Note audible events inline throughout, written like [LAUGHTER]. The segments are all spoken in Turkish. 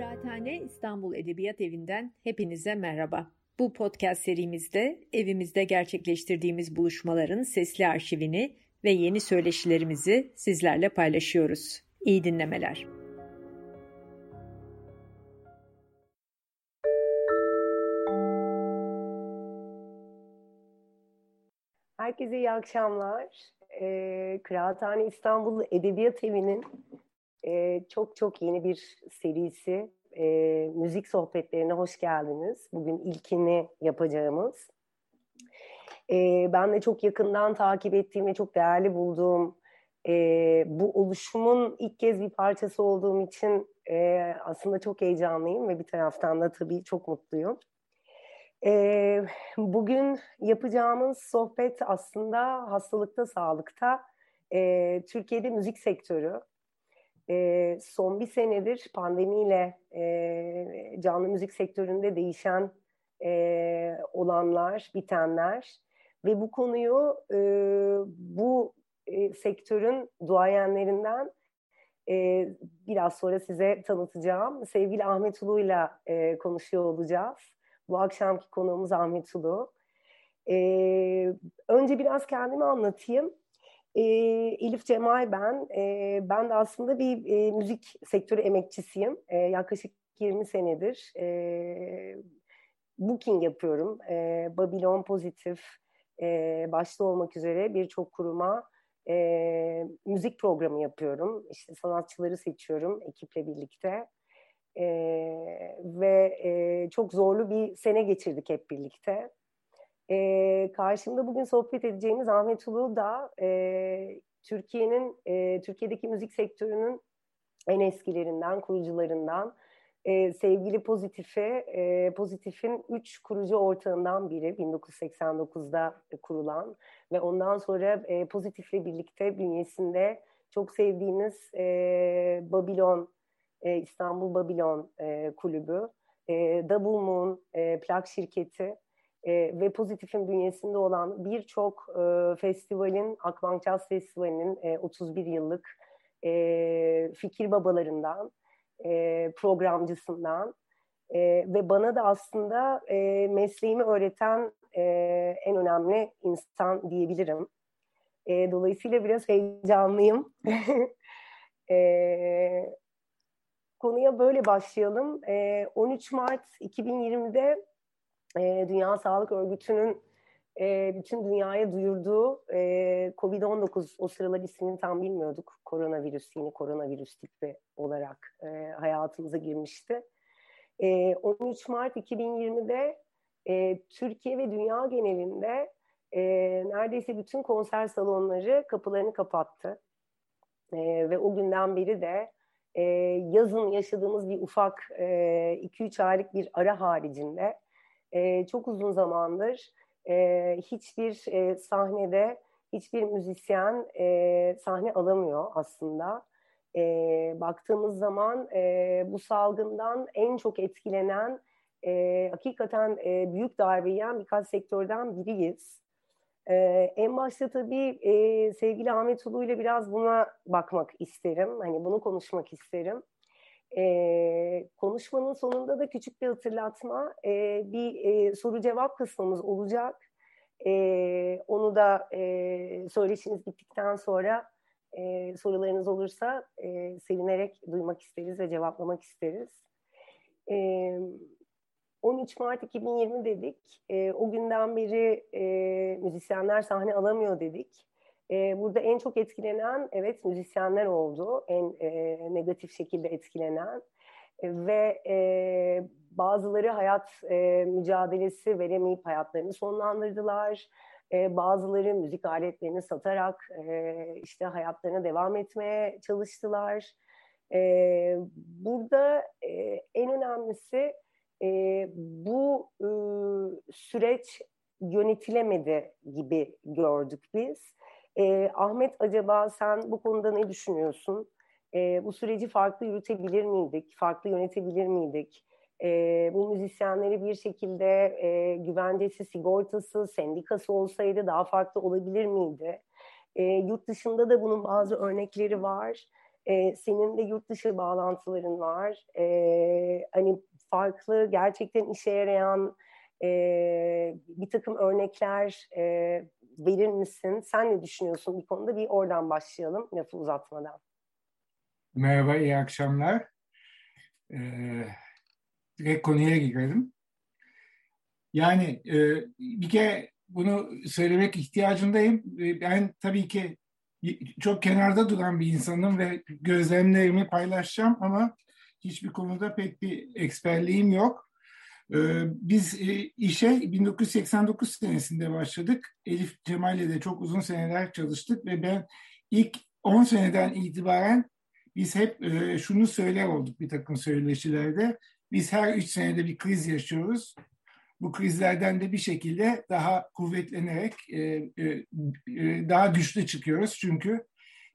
Kıraathane İstanbul Edebiyat Evi'nden hepinize merhaba. Bu podcast serimizde evimizde gerçekleştirdiğimiz buluşmaların sesli arşivini ve yeni söyleşilerimizi sizlerle paylaşıyoruz. İyi dinlemeler. Herkese iyi akşamlar. Ee, Kıraathane İstanbul Edebiyat Evi'nin e, çok çok yeni bir serisi e, müzik sohbetlerine hoş geldiniz. Bugün ilkini yapacağımız. E, ben de çok yakından takip ettiğim ve çok değerli bulduğum e, bu oluşumun ilk kez bir parçası olduğum için e, aslında çok heyecanlıyım ve bir taraftan da tabii çok mutluyum. E, bugün yapacağımız sohbet aslında hastalıkta, sağlıkta, e, Türkiye'de müzik sektörü son bir senedir pandemiyle e, canlı müzik sektöründe değişen e, olanlar, bitenler ve bu konuyu e, bu e, sektörün duayenlerinden e, biraz sonra size tanıtacağım. Sevgili Ahmet Ulu'yla e, konuşuyor olacağız. Bu akşamki konuğumuz Ahmet Ulu. E, önce biraz kendimi anlatayım. E, Elif Cemal ben. E, ben de aslında bir e, müzik sektörü emekçisiyim. E, yaklaşık 20 senedir e, booking yapıyorum. E, Babylon Pozitif e, başta olmak üzere birçok kuruma e, müzik programı yapıyorum. İşte sanatçıları seçiyorum ekiple birlikte. E, ve e, çok zorlu bir sene geçirdik hep birlikte. E, karşımda bugün sohbet edeceğimiz Ahmet Ulu da e, Türkiye'nin, e, Türkiye'deki müzik sektörünün en eskilerinden, kurucularından. E, sevgili Pozitif'e, e, Pozitif'in üç kurucu ortağından biri 1989'da kurulan ve ondan sonra e, Pozitif'le birlikte bünyesinde çok sevdiğimiz e, Babylon, e, İstanbul Babylon e, kulübü, e, Double Moon e, plak şirketi, e, ve Pozitif'in bünyesinde olan birçok e, festivalin, Akbank Jazz Festivali'nin e, 31 yıllık e, fikir babalarından, e, programcısından e, ve bana da aslında e, mesleğimi öğreten e, en önemli insan diyebilirim. E, dolayısıyla biraz heyecanlıyım. [LAUGHS] e, konuya böyle başlayalım. E, 13 Mart 2020'de e, Dünya Sağlık Örgütü'nün e, bütün dünyaya duyurduğu e, COVID-19 o sıralar ismini tam bilmiyorduk. Koronavirüs, yeni koronavirüs tipi olarak e, hayatımıza girmişti. E, 13 Mart 2020'de e, Türkiye ve dünya genelinde e, neredeyse bütün konser salonları kapılarını kapattı. E, ve o günden beri de e, yazın yaşadığımız bir ufak 2-3 e, aylık bir ara haricinde e, çok uzun zamandır e, hiçbir e, sahnede hiçbir müzisyen e, sahne alamıyor aslında. E, baktığımız zaman e, bu salgından en çok etkilenen, e, hakikaten e, büyük darbe yiyen birkaç sektörden biriyiz. E, en başta tabii e, sevgili Ahmet Ulu ile biraz buna bakmak isterim. Hani bunu konuşmak isterim. E, konuşmanın sonunda da küçük bir hatırlatma, e, bir e, soru cevap kısmımız olacak. E, onu da e, söyleşiniz bittikten sonra e, sorularınız olursa e, sevinerek duymak isteriz ve cevaplamak isteriz. E, 13 Mart 2020 dedik. E, o günden beri e, müzisyenler sahne alamıyor dedik. E, burada en çok etkilenen evet müzisyenler oldu. En e, negatif şekilde etkilenen e, ve e, bazıları hayat e, mücadelesi veremeyip hayatlarını sonlandırdılar. E, bazıları müzik aletlerini satarak e, işte hayatlarına devam etmeye çalıştılar. Burada en önemlisi bu e, süreç yönetilemedi gibi gördük biz. E, Ahmet acaba sen bu konuda ne düşünüyorsun? E, bu süreci farklı yürütebilir miydik? Farklı yönetebilir miydik? E, bu müzisyenleri bir şekilde e, güvencesi, sigortası, sendikası olsaydı daha farklı olabilir miydi? E, yurt dışında da bunun bazı örnekleri var. E, senin de yurt dışı bağlantıların var. E, hani farklı, gerçekten işe yarayan e, bir takım örnekler e, verir misin? Sen ne düşünüyorsun bir konuda? Bir oradan başlayalım lafı uzatmadan. Merhaba, iyi akşamlar. Ee, direkt konuya girelim. Yani e, bir kere bunu söylemek ihtiyacındayım. Ben tabii ki çok kenarda duran bir insanım ve gözlemlerimi paylaşacağım ama hiçbir konuda pek bir eksperliğim yok. Ee, biz e, işe 1989 senesinde başladık. Elif Cemal'le de çok uzun seneler çalıştık ve ben ilk 10 seneden itibaren biz hep e, şunu söyler olduk bir takım söyleşilerde. Biz her 3 senede bir kriz yaşıyoruz. Bu krizlerden de bir şekilde daha kuvvetlenerek e, daha güçlü çıkıyoruz. Çünkü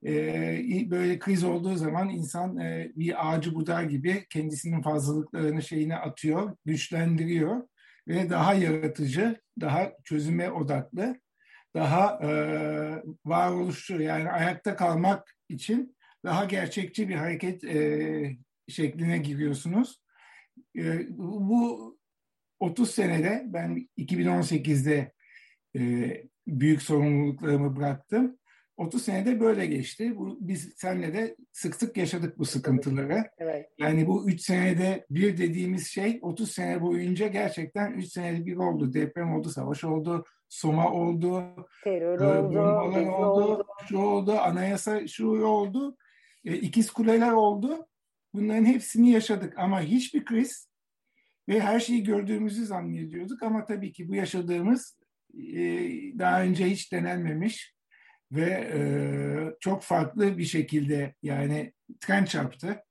e, böyle kriz olduğu zaman insan e, bir ağacı budar gibi kendisinin fazlalıklarını şeyine atıyor, güçlendiriyor ve daha yaratıcı, daha çözüme odaklı, daha e, varoluşçu yani ayakta kalmak için daha gerçekçi bir hareket e, şekline giriyorsunuz. E, bu 30 senede ben 2018'de e, büyük sorumluluklarımı bıraktım. 30 senede böyle geçti. Bu, biz seninle de sık sık yaşadık bu sıkıntıları. Evet. Yani bu 3 senede bir dediğimiz şey 30 sene boyunca gerçekten 3 senede bir oldu. Deprem oldu, savaş oldu, Soma oldu, terör e, oldu, oldu, oldu, şu oldu, anayasa şu oldu, e, ikiz kuleler oldu. Bunların hepsini yaşadık ama hiçbir kriz ve her şeyi gördüğümüzü zannediyorduk ama tabii ki bu yaşadığımız e, daha önce hiç denenmemiş ve e, çok farklı bir şekilde yani tren çarptı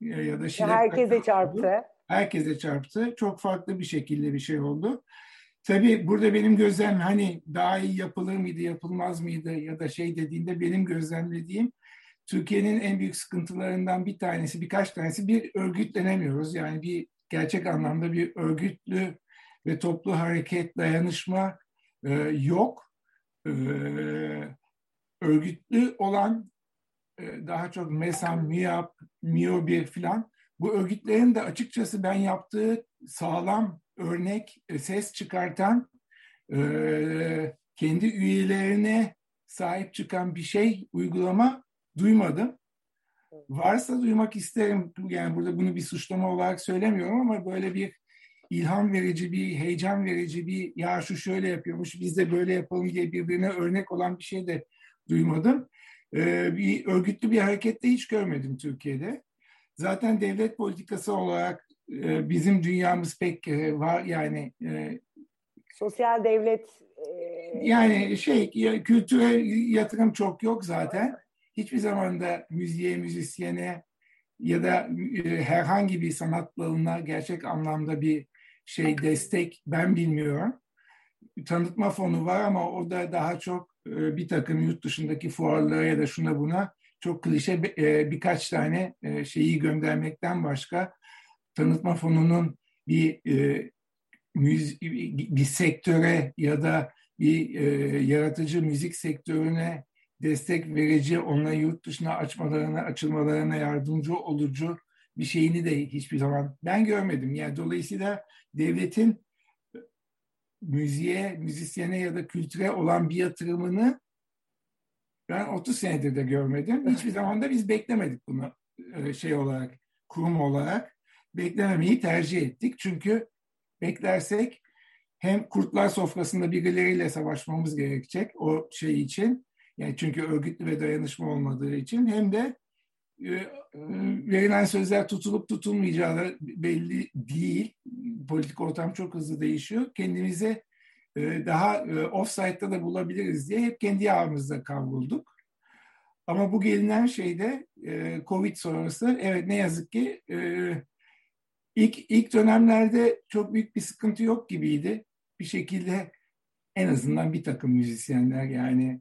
ya da herkese çarptı. Herkese çarptı. Çok farklı bir şekilde bir şey oldu. Tabii burada benim gözlem hani daha iyi yapılır mıydı, yapılmaz mıydı ya da şey dediğinde benim gözlemlediğim Türkiye'nin en büyük sıkıntılarından bir tanesi, birkaç tanesi bir örgütlenemiyoruz. Yani bir gerçek anlamda bir örgütlü ve toplu hareket, dayanışma e, yok e, örgütlü olan e, daha çok MESAM, MİAP, MİOBİ filan bu örgütlerin de açıkçası ben yaptığı sağlam örnek e, ses çıkartan e, kendi üyelerine sahip çıkan bir şey uygulama duymadım. Varsa duymak isterim. Yani burada bunu bir suçlama olarak söylemiyorum ama böyle bir ilham verici bir, heyecan verici bir ya şu şöyle yapıyormuş biz de böyle yapalım diye birbirine örnek olan bir şey de duymadım. Ee, bir örgütlü bir hareket de hiç görmedim Türkiye'de. Zaten devlet politikası olarak e, bizim dünyamız pek e, var yani e, sosyal devlet e, yani şey kültüre yatırım çok yok zaten. Hiçbir zaman da müziğe, müzisyene ya da e, herhangi bir sanat dalına gerçek anlamda bir şey destek ben bilmiyorum. Tanıtma fonu var ama o da daha çok e, bir takım yurt dışındaki fuarlara ya da şuna buna çok klişe e, birkaç tane e, şeyi göndermekten başka tanıtma fonunun bir bir sektöre ya da bir yaratıcı müzik sektörüne destek verici, ona yurt dışına açmalarına, açılmalarına yardımcı olucu bir şeyini de hiçbir zaman ben görmedim. Yani dolayısıyla devletin müziğe, müzisyene ya da kültüre olan bir yatırımını ben 30 senedir de görmedim. Hiçbir zaman da biz beklemedik bunu e, şey olarak, kurum olarak. Beklememeyi tercih ettik. Çünkü beklersek hem kurtlar sofrasında birileriyle savaşmamız gerekecek o şey için. Yani çünkü örgütlü ve dayanışma olmadığı için hem de verilen sözler tutulup tutulmayacağı belli değil. Politik ortam çok hızlı değişiyor. Kendimize e, daha offside'da da bulabiliriz diye hep kendi yağımızda kavrulduk. Ama bu gelinen şeyde Covid sonrası evet ne yazık ki ilk, ilk dönemlerde çok büyük bir sıkıntı yok gibiydi. Bir şekilde en azından bir takım müzisyenler yani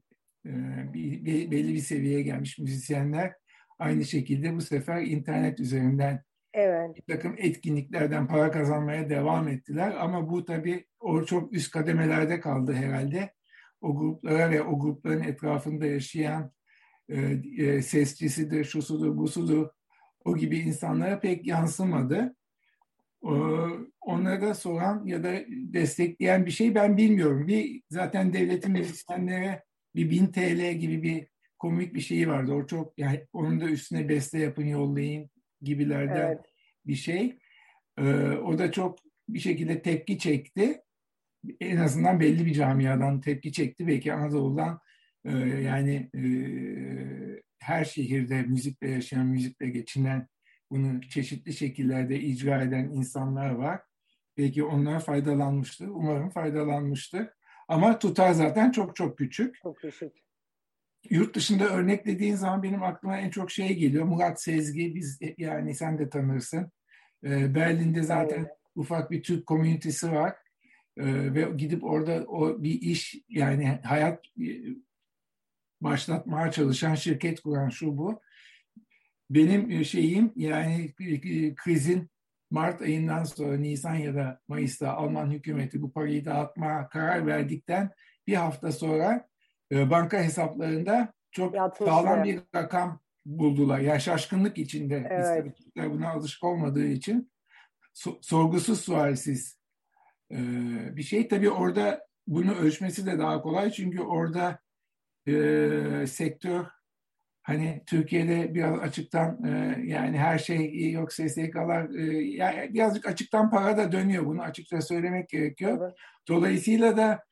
belli bir seviyeye gelmiş müzisyenler Aynı şekilde bu sefer internet üzerinden evet. bir takım etkinliklerden para kazanmaya devam ettiler. Ama bu tabii o çok üst kademelerde kaldı herhalde. O gruplara ve o grupların etrafında yaşayan e, e, sesçisidir, şusudur, busudur o gibi insanlara pek yansımadı. E, onlara soran ya da destekleyen bir şey ben bilmiyorum. Bir zaten devletin müzisyenlere bir bin TL gibi bir komik bir şeyi vardı. O çok yani onun da üstüne beste yapın yollayın gibilerden evet. bir şey. Ee, o da çok bir şekilde tepki çekti. En azından belli bir camiadan tepki çekti. Belki Anadolu'dan e, yani e, her şehirde müzikle yaşayan, müzikle geçinen, bunu çeşitli şekillerde icra eden insanlar var. Belki onlar faydalanmıştır. Umarım faydalanmıştır. Ama tutar zaten çok çok küçük. Çok küçük. Yurt dışında örneklediğin zaman benim aklıma en çok şey geliyor. Murat Sezgi, biz yani sen de tanırsın. Ee, Berlin'de zaten evet. ufak bir Türk komünitesi var. Ee, ve gidip orada o bir iş yani hayat e, başlatmaya çalışan şirket kuran şu bu. Benim e, şeyim yani e, krizin Mart ayından sonra Nisan ya da Mayıs'ta Alman hükümeti bu parayı dağıtma karar verdikten bir hafta sonra e, banka hesaplarında çok Yatmışlar. sağlam bir rakam buldular. Ya yani şaşkınlık içinde evet. buna alışık olmadığı için so sorgusuz sualsiz e, bir şey. Tabii orada bunu ölçmesi de daha kolay çünkü orada e, sektör hani Türkiye'de biraz açıktan e, yani her şey yok SSK'lar e, yani birazcık açıktan para da dönüyor bunu açıkça söylemek gerekiyor. Evet. Dolayısıyla da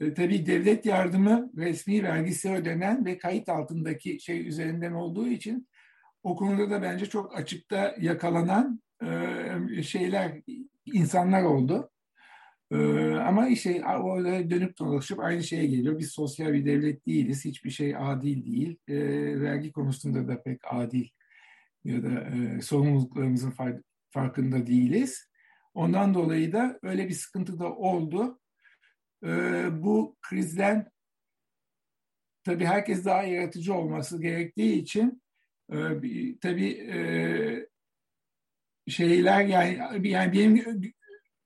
e, tabii devlet yardımı resmi vergisi ödenen ve kayıt altındaki şey üzerinden olduğu için o konuda da bence çok açıkta yakalanan e, şeyler, insanlar oldu. E, ama işte orada dönüp dolaşıp aynı şeye geliyor. Biz sosyal bir devlet değiliz. Hiçbir şey adil değil. Vergi konusunda da pek adil ya da sorumluluklarımızın farkında değiliz. Ondan dolayı da öyle bir sıkıntı da oldu e, bu krizden tabii herkes daha yaratıcı olması gerektiği için e, tabii e, şeyler yani, yani benim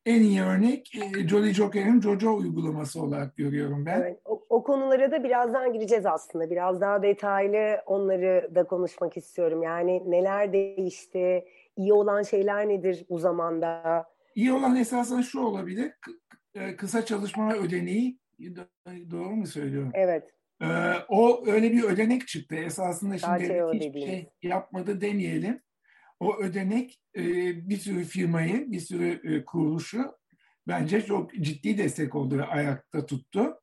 en iyi örnek e, Jolly Joker'in Jojo uygulaması olarak görüyorum ben. Evet, o, o konulara da birazdan gireceğiz aslında. Biraz daha detaylı onları da konuşmak istiyorum. Yani neler değişti, iyi olan şeyler nedir bu zamanda? İyi olan esasında şu olabilir. E, kısa çalışma ödeneği doğru mu söylüyorum? Evet. Ee, o öyle bir ödenek çıktı. Esasında şimdi devlet hiçbir şey yapmadı demeyelim. O ödenek e, bir sürü firmayı, bir sürü e, kuruluşu bence çok ciddi destek oldu ve ayakta tuttu.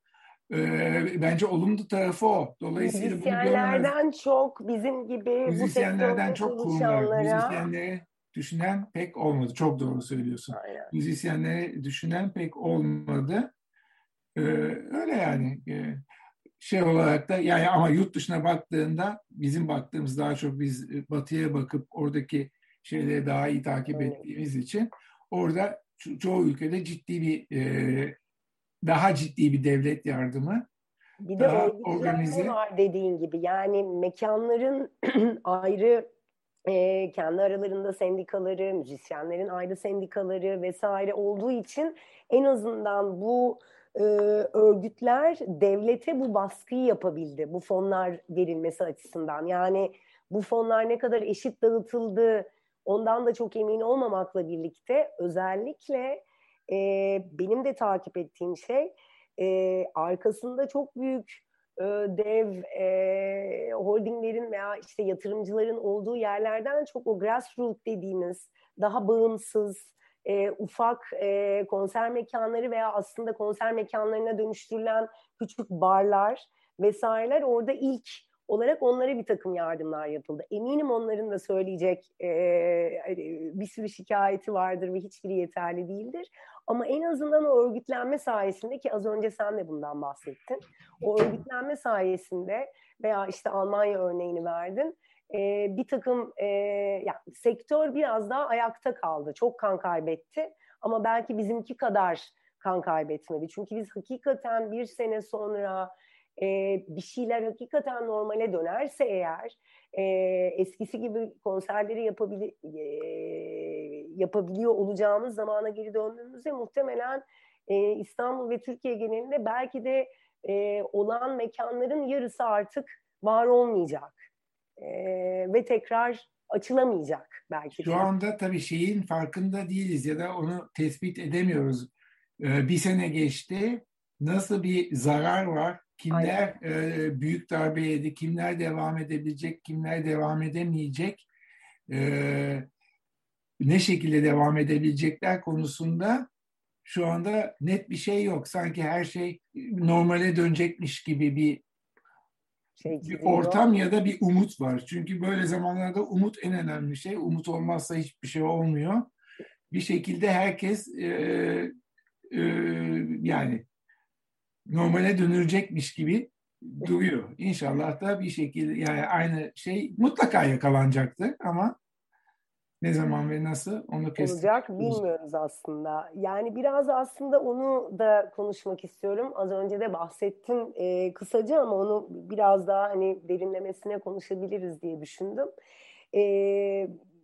E, bence olumlu tarafı o. Dolayısıyla müzisyenlerden çok bizim gibi müzisyenlerden çok kurumlar, müzisyenlere düşünen pek olmadı. Çok doğru söylüyorsun. Aynen. Müzisyenleri düşünen pek olmadı. Ee, öyle yani. Ee, şey olarak da yani ama yurt dışına baktığında bizim baktığımız daha çok biz e, batıya bakıp oradaki şeyleri daha iyi takip Aynen. ettiğimiz için orada ço- çoğu ülkede ciddi bir e, daha ciddi bir devlet yardımı bir de organize var dediğin gibi yani mekanların [CLEARS THROAT] ayrı e, kendi aralarında sendikaları, müzisyenlerin ayrı sendikaları vesaire olduğu için en azından bu e, örgütler devlete bu baskıyı yapabildi. Bu fonlar verilmesi açısından. Yani bu fonlar ne kadar eşit dağıtıldı ondan da çok emin olmamakla birlikte özellikle e, benim de takip ettiğim şey e, arkasında çok büyük dev e, holdinglerin veya işte yatırımcıların olduğu yerlerden çok o grassroots dediğimiz daha bağımsız e, ufak e, konser mekanları veya aslında konser mekanlarına dönüştürülen küçük barlar vesaireler orada ilk olarak onlara bir takım yardımlar yapıldı. Eminim onların da söyleyecek e, bir sürü şikayeti vardır ve hiçbiri yeterli değildir. Ama en azından o örgütlenme sayesinde ki az önce sen de bundan bahsettin. O örgütlenme sayesinde veya işte Almanya örneğini verdin. E, bir takım e, yani sektör biraz daha ayakta kaldı. Çok kan kaybetti ama belki bizimki kadar kan kaybetmedi. Çünkü biz hakikaten bir sene sonra e, bir şeyler hakikaten normale dönerse eğer e, eskisi gibi konserleri yapabili, e, yapabiliyor olacağımız zamana geri döndüğümüzde muhtemelen e, İstanbul ve Türkiye genelinde belki de e, olan mekanların yarısı artık var olmayacak. E, ve tekrar açılamayacak belki. Şu anda tabii şeyin farkında değiliz ya da onu tespit edemiyoruz. Ee, bir sene geçti. Nasıl bir zarar var? Kimler e, büyük darbe yedi? Kimler devam edebilecek? Kimler devam edemeyecek? Ee, ne şekilde devam edebilecekler konusunda şu anda net bir şey yok. Sanki her şey normale dönecekmiş gibi bir şey bir ortam ya da bir umut var. Çünkü böyle zamanlarda umut en önemli şey. Umut olmazsa hiçbir şey olmuyor. Bir şekilde herkes e, e, yani normale dönülecekmiş gibi duruyor. İnşallah da bir şekilde yani aynı şey mutlaka yakalanacaktır ama ne zaman ve nasıl onu. Olacak bilmiyoruz aslında. Yani biraz aslında onu da konuşmak istiyorum. Az önce de bahsettim e, kısaca ama onu biraz daha hani derinlemesine konuşabiliriz diye düşündüm. E,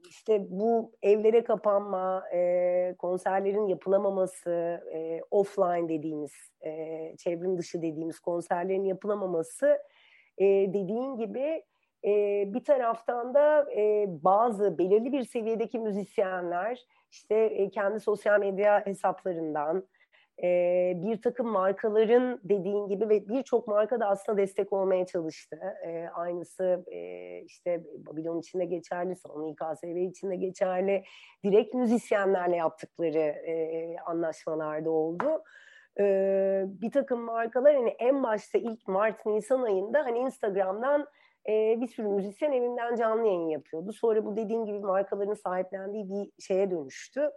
işte bu evlere kapanma, e, konserlerin yapılamaması, e, offline dediğimiz, e, çevrim dışı dediğimiz konserlerin yapılamaması e, dediğin gibi e, bir taraftan da e, bazı belirli bir seviyedeki müzisyenler işte e, kendi sosyal medya hesaplarından e, bir takım markaların dediğin gibi ve birçok marka da aslında destek olmaya çalıştı. E, aynısı e, işte Babylon içinde geçerli, Sony İKSV içinde geçerli. Direkt müzisyenlerle yaptıkları e, anlaşmalarda oldu. E, bir takım markalar hani en başta ilk Mart-Nisan ayında hani Instagram'dan e, bir sürü müzisyen evinden canlı yayın yapıyordu. Sonra bu dediğim gibi markaların sahiplendiği bir şeye dönüştü.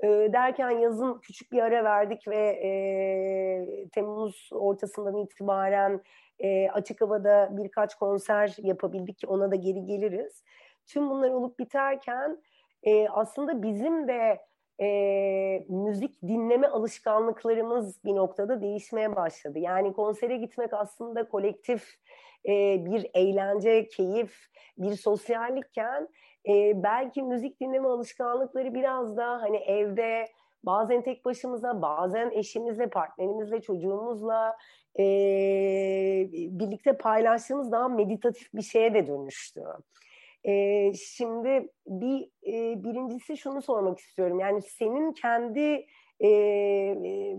E, derken yazın küçük bir ara verdik ve e, Temmuz ortasından itibaren e, açık havada birkaç konser yapabildik ki ona da geri geliriz. Tüm bunlar olup biterken e, aslında bizim de e, müzik dinleme alışkanlıklarımız bir noktada değişmeye başladı. Yani konsere gitmek aslında kolektif e, bir eğlence, keyif, bir sosyallikken e, belki müzik dinleme alışkanlıkları biraz daha hani evde bazen tek başımıza, bazen eşimizle, partnerimizle, çocuğumuzla e, birlikte paylaştığımız daha meditatif bir şeye de dönüştü. E, şimdi bir e, birincisi şunu sormak istiyorum. Yani senin kendi e,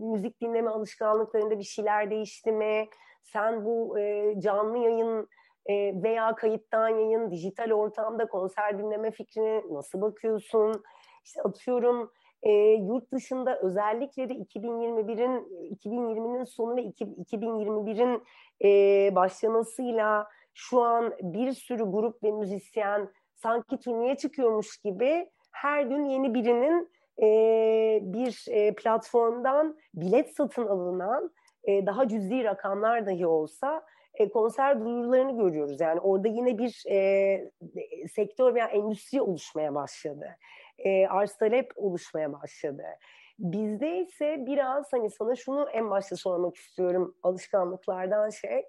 müzik dinleme alışkanlıklarında bir şeyler değişti mi? Sen bu e, canlı yayın e, veya kayıttan yayın, dijital ortamda konser dinleme fikrine nasıl bakıyorsun? İşte atıyorum e, yurt dışında özellikle de 2021'in 2020'nin sonu ve 2021'in e, başlamasıyla şu an bir sürü grup ve müzisyen sanki turneye çıkıyormuş gibi her gün yeni birinin e, bir e, platformdan bilet satın alınan e, daha cüzi rakamlar dahi olsa e, konser duyurularını görüyoruz. Yani orada yine bir e, sektör veya endüstri oluşmaya başladı. E, arz talep oluşmaya başladı. Bizde ise biraz hani sana şunu en başta sormak istiyorum alışkanlıklardan şey.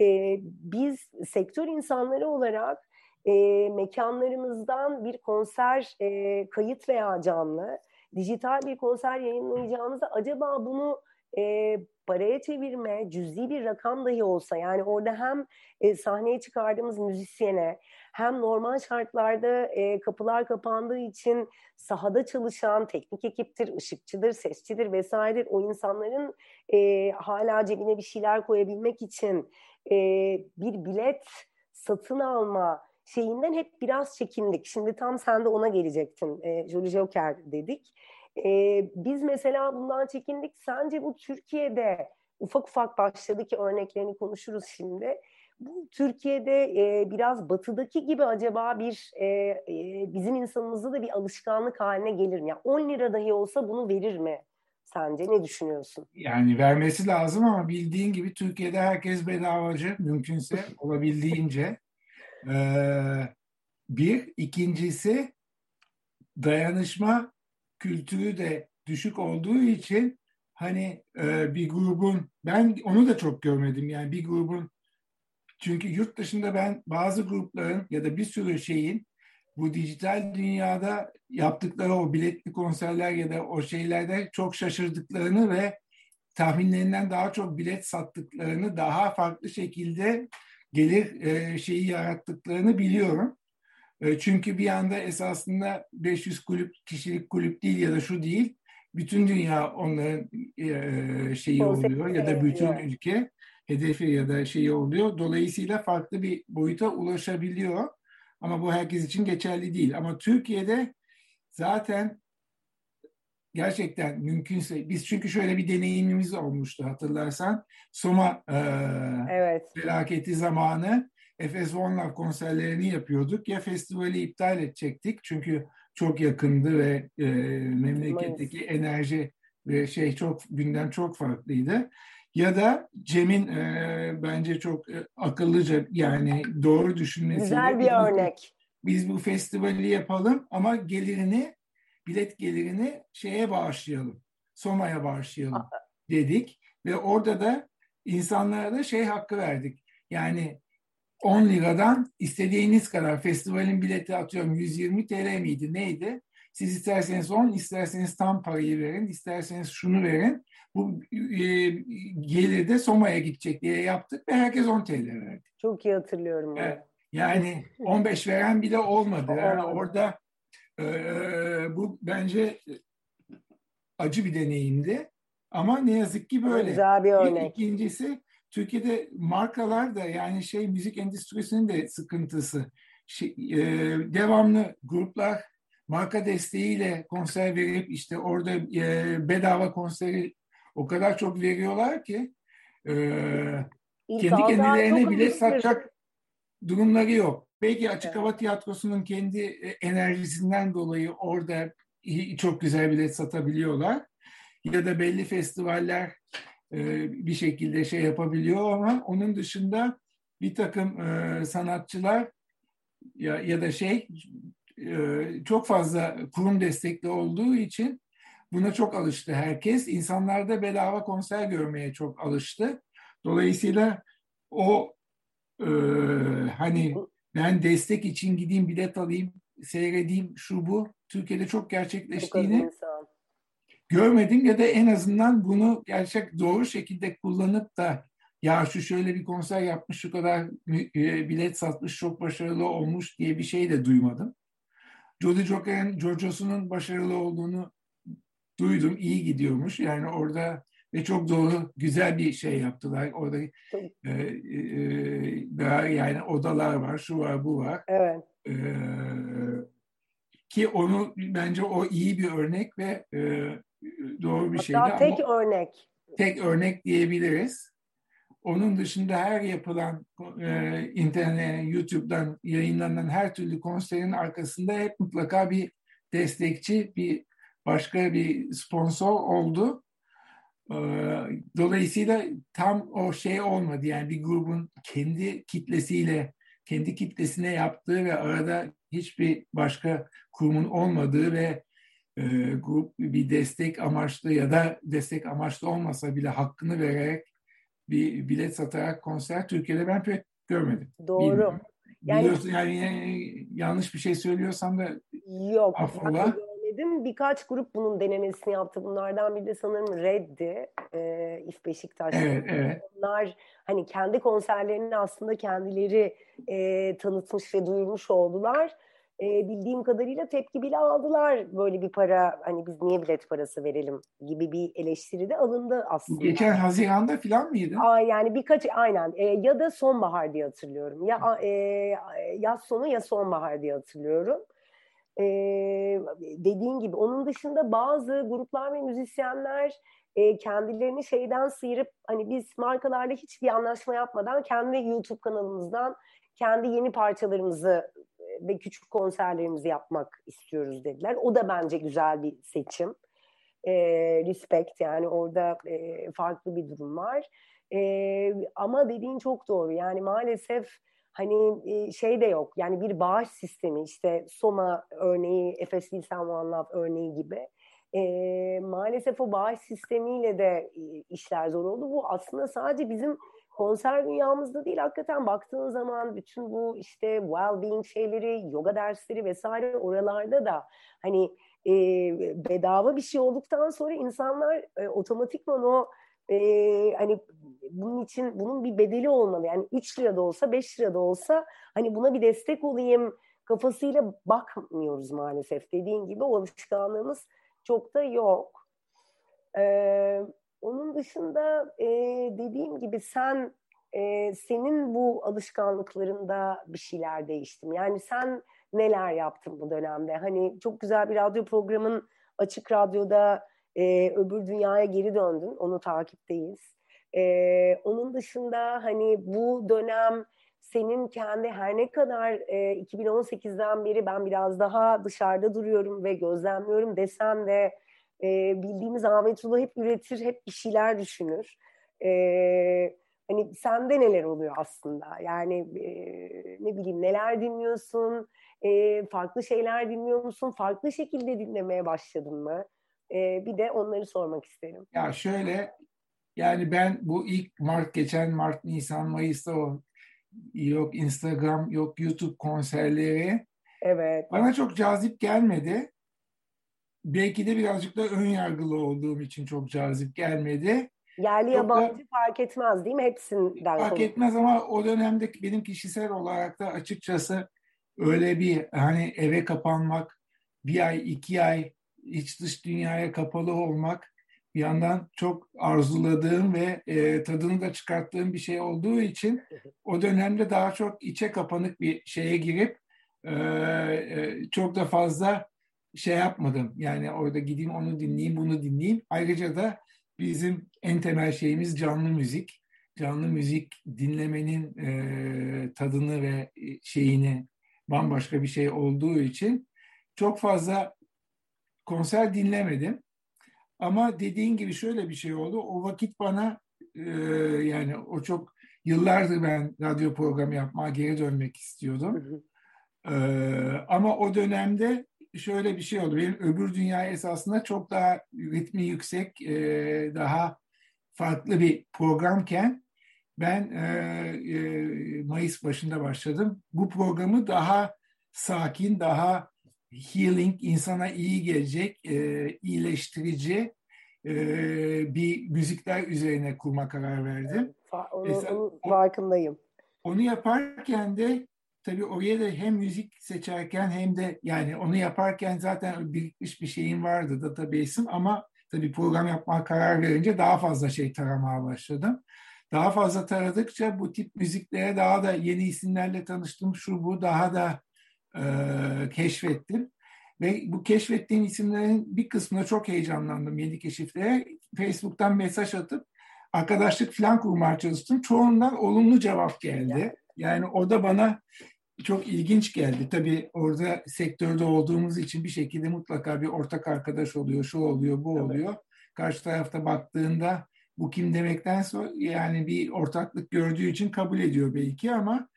E, biz sektör insanları olarak e, mekanlarımızdan bir konser e, kayıt veya canlı dijital bir konser yayınlayacağımızda acaba bunu e, paraya çevirme, cüzi bir rakam dahi olsa yani orada hem e, sahneye çıkardığımız müzisyene hem normal şartlarda e, kapılar kapandığı için sahada çalışan teknik ekiptir, ışıkçıdır, sesçidir vesairedir o insanların e, hala cebine bir şeyler koyabilmek için e, bir bilet satın alma şeyinden hep biraz çekindik. Şimdi tam sen de ona gelecektin. E, Jolly Joker dedik. E, biz mesela bundan çekindik. Sence bu Türkiye'de ufak ufak başladı ki örneklerini konuşuruz şimdi. Bu Türkiye'de e, biraz batıdaki gibi acaba bir e, e, bizim insanımızda da bir alışkanlık haline gelir mi? Yani 10 lira dahi olsa bunu verir mi? Sence ne düşünüyorsun? Yani vermesi lazım ama bildiğin gibi Türkiye'de herkes bedavacı mümkünse olabildiğince. Ee, bir, ikincisi dayanışma kültürü de düşük olduğu için hani e, bir grubun ben onu da çok görmedim yani bir grubun çünkü yurt dışında ben bazı grupların ya da bir sürü şeyin bu dijital dünyada yaptıkları o biletli konserler ya da o şeylerde çok şaşırdıklarını ve tahminlerinden daha çok bilet sattıklarını daha farklı şekilde gelir e, şeyi yarattıklarını biliyorum. E, çünkü bir anda esasında 500 kulüp kişilik kulüp değil ya da şu değil. Bütün dünya onların e, şeyi oluyor ya da bütün ülke hedefi ya da şeyi oluyor. Dolayısıyla farklı bir boyuta ulaşabiliyor. Ama bu herkes için geçerli değil. Ama Türkiye'de zaten gerçekten mümkünse biz çünkü şöyle bir deneyimimiz olmuştu hatırlarsan. Soma e, evet. felaketi zamanı Efes One Love konserlerini yapıyorduk. Ya festivali iptal edecektik çünkü çok yakındı ve e, memleketteki enerji ve şey çok gündem çok farklıydı. Ya da Cem'in e, bence çok e, akıllıca yani doğru düşünmesiyle Güzel bir örnek. Biz bu festivali yapalım ama gelirini bilet gelirini şeye bağışlayalım. Soma'ya bağışlayalım dedik ve orada da insanlara da şey hakkı verdik. Yani 10 liradan istediğiniz kadar festivalin bileti atıyorum 120 TL miydi neydi? Siz isterseniz 10, isterseniz tam parayı verin, isterseniz şunu verin. Bu e, gelir de Soma'ya gidecek diye yaptık ve herkes 10 TL verdi. Çok iyi hatırlıyorum. Evet. Yani 15 veren bile olmadı. Yani orada e, bu bence acı bir deneyimdi. Ama ne yazık ki böyle. Güzel bir örnek. İkincisi Türkiye'de markalar da yani şey müzik endüstrisinin de sıkıntısı. Şey, e, devamlı gruplar marka desteğiyle konser verip işte orada e, bedava konseri o kadar çok veriyorlar ki e, kendi kendilerine bile satacak durumları yok. Belki Açık evet. Hava Tiyatrosu'nun kendi e, enerjisinden dolayı orada çok güzel bilet satabiliyorlar. Ya da belli festivaller bir şekilde şey yapabiliyor ama onun dışında bir takım e, sanatçılar ya, ya da şey çok fazla kurum destekli olduğu için buna çok alıştı herkes. İnsanlar da bedava konser görmeye çok alıştı. Dolayısıyla o e, hani ben destek için gideyim bilet alayım, seyredeyim şu bu Türkiye'de çok gerçekleştiğini görmedim ya da en azından bunu gerçek doğru şekilde kullanıp da ya şu şöyle bir konser yapmış, şu kadar e, bilet satmış, çok başarılı olmuş diye bir şey de duymadım. Jody Joker'in Jojo'sunun başarılı olduğunu duydum. iyi gidiyormuş. Yani orada ve çok doğru güzel bir şey yaptılar. Orada e, e, e, yani odalar var, şu var, bu var. Evet. E, ki onu bence o iyi bir örnek ve e, doğru bir şeydi. Hatta tek örnek. Tek örnek diyebiliriz. Onun dışında her yapılan e, internet, YouTube'dan yayınlanan her türlü konserin arkasında hep mutlaka bir destekçi, bir başka bir sponsor oldu. E, dolayısıyla tam o şey olmadı. Yani bir grubun kendi kitlesiyle, kendi kitlesine yaptığı ve arada hiçbir başka kurumun olmadığı ve e, grup bir destek amaçlı ya da destek amaçlı olmasa bile hakkını vererek bir bilet satarak konser Türkiye'de ben pek görmedim. Doğru. Bilmiyorum. Yani, Biliyorsun yani yanlış bir şey söylüyorsam da yok, affola. Görmedim. Birkaç grup bunun denemesini yaptı. Bunlardan biri de sanırım Red'di. E, İF Beşiktaş. Evet, evet. Onlar hani kendi konserlerini aslında kendileri e, tanıtmış ve duyurmuş oldular e, bildiğim kadarıyla tepki bile aldılar. Böyle bir para hani biz niye bilet parası verelim gibi bir eleştiri de alındı aslında. Geçen Haziran'da falan mıydı? Aa, yani birkaç aynen e, ya da sonbahar diye hatırlıyorum. Ya e, yaz sonu ya sonbahar diye hatırlıyorum. E, dediğin gibi onun dışında bazı gruplar ve müzisyenler e, kendilerini şeyden sıyırıp hani biz markalarla hiçbir anlaşma yapmadan kendi YouTube kanalımızdan kendi yeni parçalarımızı ve küçük konserlerimizi yapmak istiyoruz dediler. O da bence güzel bir seçim. E, respect yani orada e, farklı bir durum var. E, ama dediğin çok doğru. Yani maalesef hani e, şey de yok. Yani bir bağış sistemi işte Soma örneği, Efes Wilson One Love örneği gibi. E, maalesef o bağış sistemiyle de e, işler zor oldu. Bu aslında sadece bizim konser dünyamızda değil hakikaten baktığın zaman bütün bu işte well-being şeyleri, yoga dersleri vesaire oralarda da hani e, bedava bir şey olduktan sonra insanlar e, otomatikman o e, hani bunun için bunun bir bedeli olmalı. Yani 3 lira da olsa 5 lira da olsa hani buna bir destek olayım kafasıyla bakmıyoruz maalesef. Dediğin gibi o alışkanlığımız çok da yok. Ee, onun dışında e, dediğim gibi sen e, senin bu alışkanlıklarında bir şeyler değişti mi? Yani sen neler yaptın bu dönemde? Hani çok güzel bir radyo programın açık radyoda e, öbür dünyaya geri döndün. Onu takipteyiz. E, onun dışında hani bu dönem senin kendi her ne kadar e, 2018'den beri ben biraz daha dışarıda duruyorum ve gözlemliyorum desem de e, bildiğimiz Ahmet Ulu hep üretir, hep bir şeyler düşünür. E, hani sende neler oluyor aslında? Yani e, ne bileyim neler dinliyorsun? E, farklı şeyler dinliyor musun? Farklı şekilde dinlemeye başladın mı? E, bir de onları sormak isterim. Ya şöyle yani ben bu ilk Mart geçen Mart, Nisan, Mayıs'ta o yok Instagram yok YouTube konserleri evet. bana çok cazip gelmedi. Belki de birazcık da ön yargılı olduğum için çok cazip gelmedi. Yerli yabancı da, fark etmez değil mi? Hepsinden. Fark konu. etmez ama o dönemde benim kişisel olarak da açıkçası öyle bir hani eve kapanmak, bir ay, iki ay iç dış dünyaya kapalı olmak bir yandan çok arzuladığım ve e, tadını da çıkarttığım bir şey olduğu için o dönemde daha çok içe kapanık bir şeye girip e, e, çok da fazla şey yapmadım. Yani orada gideyim onu dinleyeyim, bunu dinleyeyim. Ayrıca da bizim en temel şeyimiz canlı müzik. Canlı müzik dinlemenin e, tadını ve şeyini bambaşka bir şey olduğu için çok fazla konser dinlemedim. Ama dediğin gibi şöyle bir şey oldu. O vakit bana e, yani o çok yıllardır ben radyo programı yapmaya geri dönmek istiyordum. E, ama o dönemde şöyle bir şey oldu. Benim öbür dünya esasında çok daha ritmi yüksek, e, daha farklı bir programken ben e, e, Mayıs başında başladım. Bu programı daha sakin, daha healing, insana iyi gelecek, e, iyileştirici e, bir müzikler üzerine kurma karar verdim. Onu, Mesela, onun farkındayım. Onu yaparken de tabii oraya da hem müzik seçerken hem de yani onu yaparken zaten birikmiş bir şeyim vardı database'im ama tabii program yapmaya karar verince daha fazla şey taramaya başladım. Daha fazla taradıkça bu tip müziklere daha da yeni isimlerle tanıştım. Şu bu daha da e, keşfettim. Ve bu keşfettiğim isimlerin bir kısmına çok heyecanlandım yeni keşiflere. Facebook'tan mesaj atıp arkadaşlık falan kurmaya çalıştım. Çoğundan olumlu cevap geldi. Yani o da bana çok ilginç geldi. Tabii orada sektörde olduğumuz için bir şekilde mutlaka bir ortak arkadaş oluyor, şu oluyor, bu oluyor. Karşı tarafta baktığında bu kim demekten sonra yani bir ortaklık gördüğü için kabul ediyor belki ama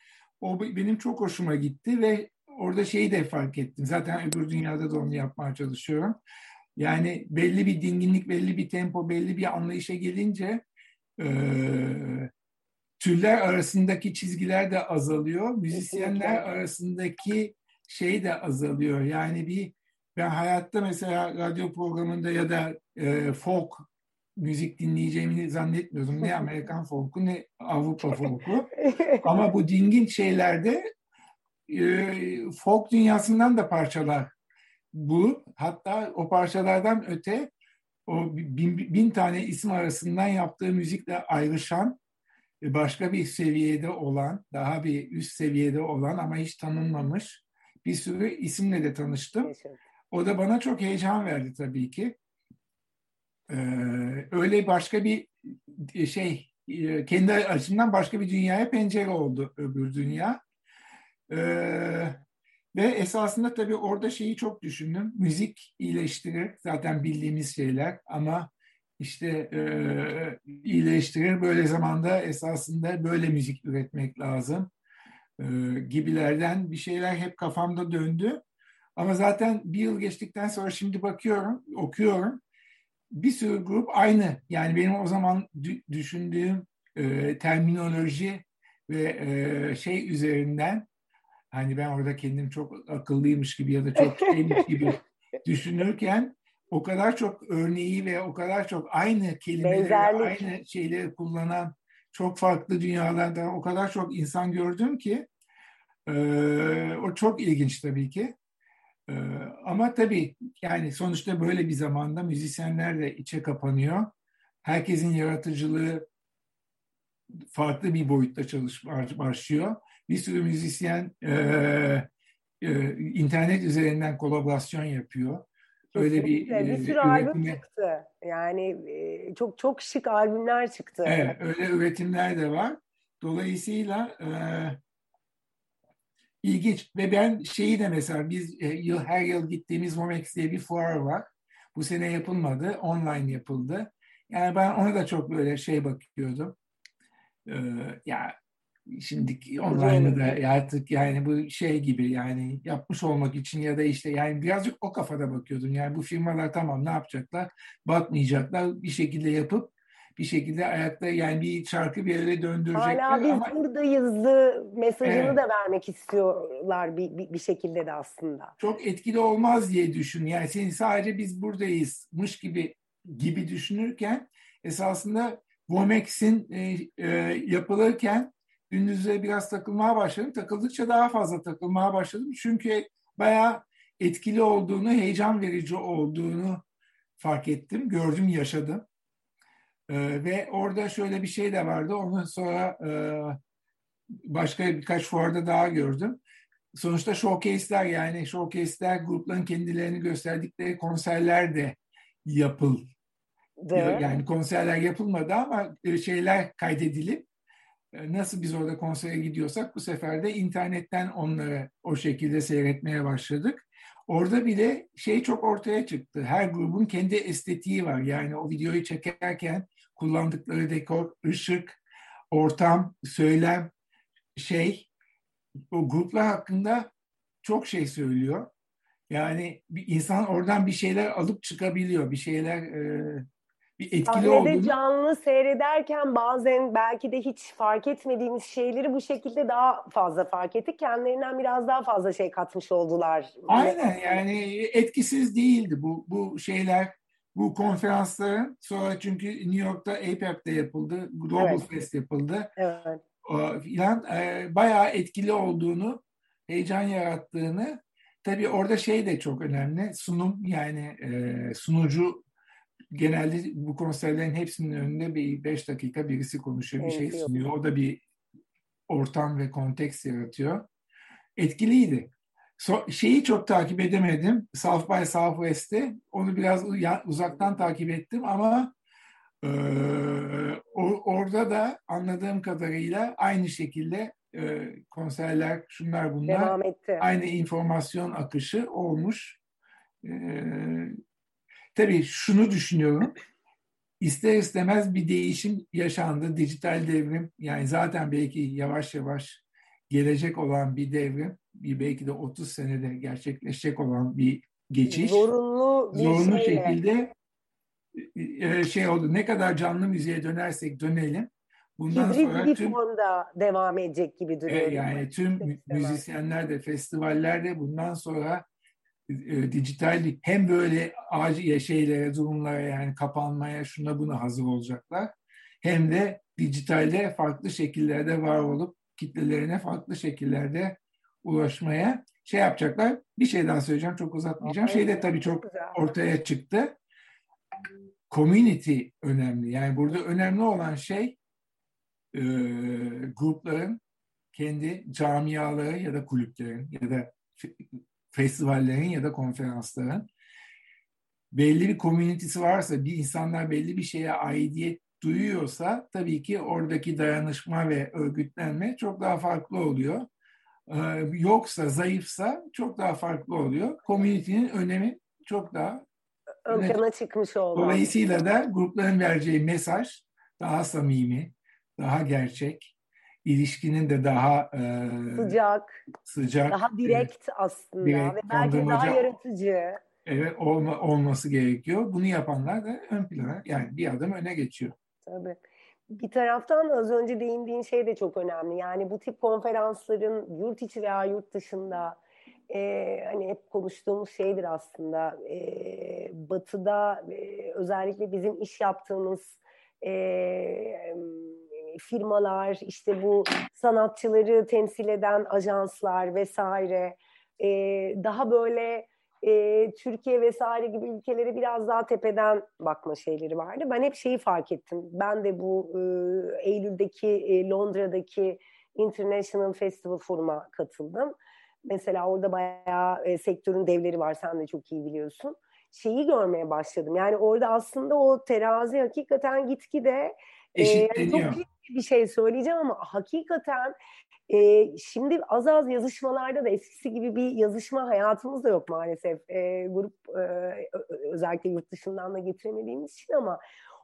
o benim çok hoşuma gitti ve orada şeyi de fark ettim. Zaten öbür dünyada da onu yapmaya çalışıyorum. Yani belli bir dinginlik, belli bir tempo, belli bir anlayışa gelince e, türler arasındaki çizgiler de azalıyor. Müzisyenler arasındaki şey de azalıyor. Yani bir ben hayatta mesela radyo programında ya da e, folk müzik dinleyeceğimi zannetmiyordum. Ne [LAUGHS] Amerikan folku ne Avrupa folku. [LAUGHS] Ama bu dingin şeylerde e, folk dünyasından da parçalar bulup hatta o parçalardan öte o bin, bin tane isim arasından yaptığı müzikle ayrışan başka bir seviyede olan, daha bir üst seviyede olan ama hiç tanınmamış bir sürü isimle de tanıştım. O da bana çok heyecan verdi tabii ki. Ee, öyle başka bir e, şey, e, kendi açımdan başka bir dünyaya pencere oldu öbür dünya. Ee, ve esasında tabii orada şeyi çok düşündüm. Müzik iyileştirir. Zaten bildiğimiz şeyler ama işte e, iyileştirir. Böyle zamanda esasında böyle müzik üretmek lazım e, gibilerden bir şeyler hep kafamda döndü. Ama zaten bir yıl geçtikten sonra şimdi bakıyorum, okuyorum. Bir sürü grup aynı. Yani benim o zaman düşündüğüm e, terminoloji ve e, şey üzerinden hani ben orada kendim çok akıllıymış gibi ya da çok [LAUGHS] şeymiş gibi düşünürken o kadar çok örneği ve o kadar çok aynı kelimeleri, Benzerlik. aynı şeyleri kullanan çok farklı dünyalardan o kadar çok insan gördüm ki ee, o çok ilginç tabii ki. Ee, ama tabii yani sonuçta böyle bir zamanda müzisyenler de içe kapanıyor. Herkesin yaratıcılığı farklı bir boyutta çalışmaya başlıyor. Bir sürü müzisyen e, e, internet üzerinden kolaborasyon yapıyor. Öyle bir, bir sürü e, albüm çıktı. Yani e, çok çok şık albümler çıktı. Evet, öyle üretimler de var. Dolayısıyla e, ilginç ve ben şeyi de mesela biz e, yıl her yıl gittiğimiz Momex diye bir fuar var. Bu sene yapılmadı, online yapıldı. Yani ben ona da çok böyle şey bakıyordum. Ee, ya şimdi online'ı da artık yani bu şey gibi yani yapmış olmak için ya da işte yani birazcık o kafada bakıyordum. Yani bu firmalar tamam ne yapacaklar? Batmayacaklar. Bir şekilde yapıp bir şekilde ayakta yani bir çarkı bir yere döndürecekler. Hala biz ama, buradayızdı mesajını evet. da vermek istiyorlar bir, bir, bir şekilde de aslında. Çok etkili olmaz diye düşün. Yani senin sadece biz buradayızmış gibi gibi düşünürken esasında Vomex'in e, e, yapılırken gündüzde biraz takılmaya başladım. Takıldıkça daha fazla takılmaya başladım. Çünkü bayağı etkili olduğunu, heyecan verici olduğunu fark ettim, gördüm, yaşadım. Ee, ve orada şöyle bir şey de vardı. Ondan sonra e, başka birkaç fuarda daha gördüm. Sonuçta showcase'ler yani showcase'ler grupların kendilerini gösterdikleri konserler de yapıldı. Yani konserler yapılmadı ama şeyler kaydedilip nasıl biz orada konsere gidiyorsak bu sefer de internetten onları o şekilde seyretmeye başladık. Orada bile şey çok ortaya çıktı. Her grubun kendi estetiği var. Yani o videoyu çekerken kullandıkları dekor, ışık, ortam, söylem, şey o gruplar hakkında çok şey söylüyor. Yani bir insan oradan bir şeyler alıp çıkabiliyor. Bir şeyler e, bir etkili Sahnede olduğunu. canlı seyrederken bazen belki de hiç fark etmediğimiz şeyleri bu şekilde daha fazla fark ettik. Kendilerinden biraz daha fazla şey katmış oldular. Aynen yani etkisiz değildi bu bu şeyler bu konferansların sonra çünkü New York'ta APEP'te yapıldı, Global evet. Fest yapıldı. Evet. Filan e, bayağı etkili olduğunu, heyecan yarattığını tabii orada şey de çok önemli. Sunum yani e, sunucu genelde bu konserlerin hepsinin önünde bir beş dakika birisi konuşuyor, bir şey sunuyor. O da bir ortam ve konteks yaratıyor. Etkiliydi. So, şeyi çok takip edemedim. South by Southwest'i. Onu biraz uzaktan takip ettim ama e, orada da anladığım kadarıyla aynı şekilde e, konserler, şunlar bunlar aynı informasyon akışı olmuş. E, tabii şunu düşünüyorum. İster istemez bir değişim yaşandı. Dijital devrim yani zaten belki yavaş yavaş gelecek olan bir devrim bir belki de 30 senede gerçekleşecek olan bir geçiş. Zorunlu bir zorunlu şeyle. şekilde e, şey oldu. Ne kadar canlı müziğe dönersek dönelim. Bundan Hibrit sonra bir tüm, fonda devam edecek gibi duruyor. E, yani tüm müzisyenler de festivaller de bundan sonra e, dijital hem böyle acil şeylere, durumlara yani kapanmaya şuna buna hazır olacaklar. Hem de dijitalde farklı şekillerde var olup kitlelerine farklı şekillerde ulaşmaya şey yapacaklar. Bir şey daha söyleyeceğim çok uzatmayacağım. Şey de tabii çok ortaya çıktı. Community önemli. Yani burada önemli olan şey e, grupların kendi camiaları ya da kulüplerin ya da festivallerin ya da konferansların belli bir komünitesi varsa, bir insanlar belli bir şeye aidiyet duyuyorsa tabii ki oradaki dayanışma ve örgütlenme çok daha farklı oluyor. Ee, yoksa, zayıfsa çok daha farklı oluyor. Community'nin önemi çok daha ön plana çıkmış oldu. Dolayısıyla da grupların vereceği mesaj daha samimi, daha gerçek, ilişkinin de daha e, sıcak, sıcak, daha direkt e, aslında direkt, ve belki daha yaratıcı. Evet olma, olması gerekiyor. Bunu yapanlar da ön plana yani bir adım öne geçiyor. Tabii. Bir taraftan az önce değindiğin şey de çok önemli. Yani bu tip konferansların yurt içi veya yurt dışında e, hani hep konuştuğumuz şeydir aslında. E, batı'da e, özellikle bizim iş yaptığımız e, firmalar, işte bu sanatçıları temsil eden ajanslar vesaire e, daha böyle e, Türkiye vesaire gibi ülkeleri biraz daha tepeden bakma şeyleri vardı. Ben hep şeyi fark ettim. Ben de bu e, Eylül'deki e, Londra'daki International Festival Forum'a katıldım. Mesela orada bayağı e, sektörün devleri var. Sen de çok iyi biliyorsun. Şeyi görmeye başladım. Yani orada aslında o terazi hakikaten gitgide e, çok bir şey söyleyeceğim ama hakikaten e, şimdi az az yazışmalarda da eskisi gibi bir yazışma hayatımız da yok maalesef. E, grup e, özellikle yurt dışından da getiremediğimiz için ama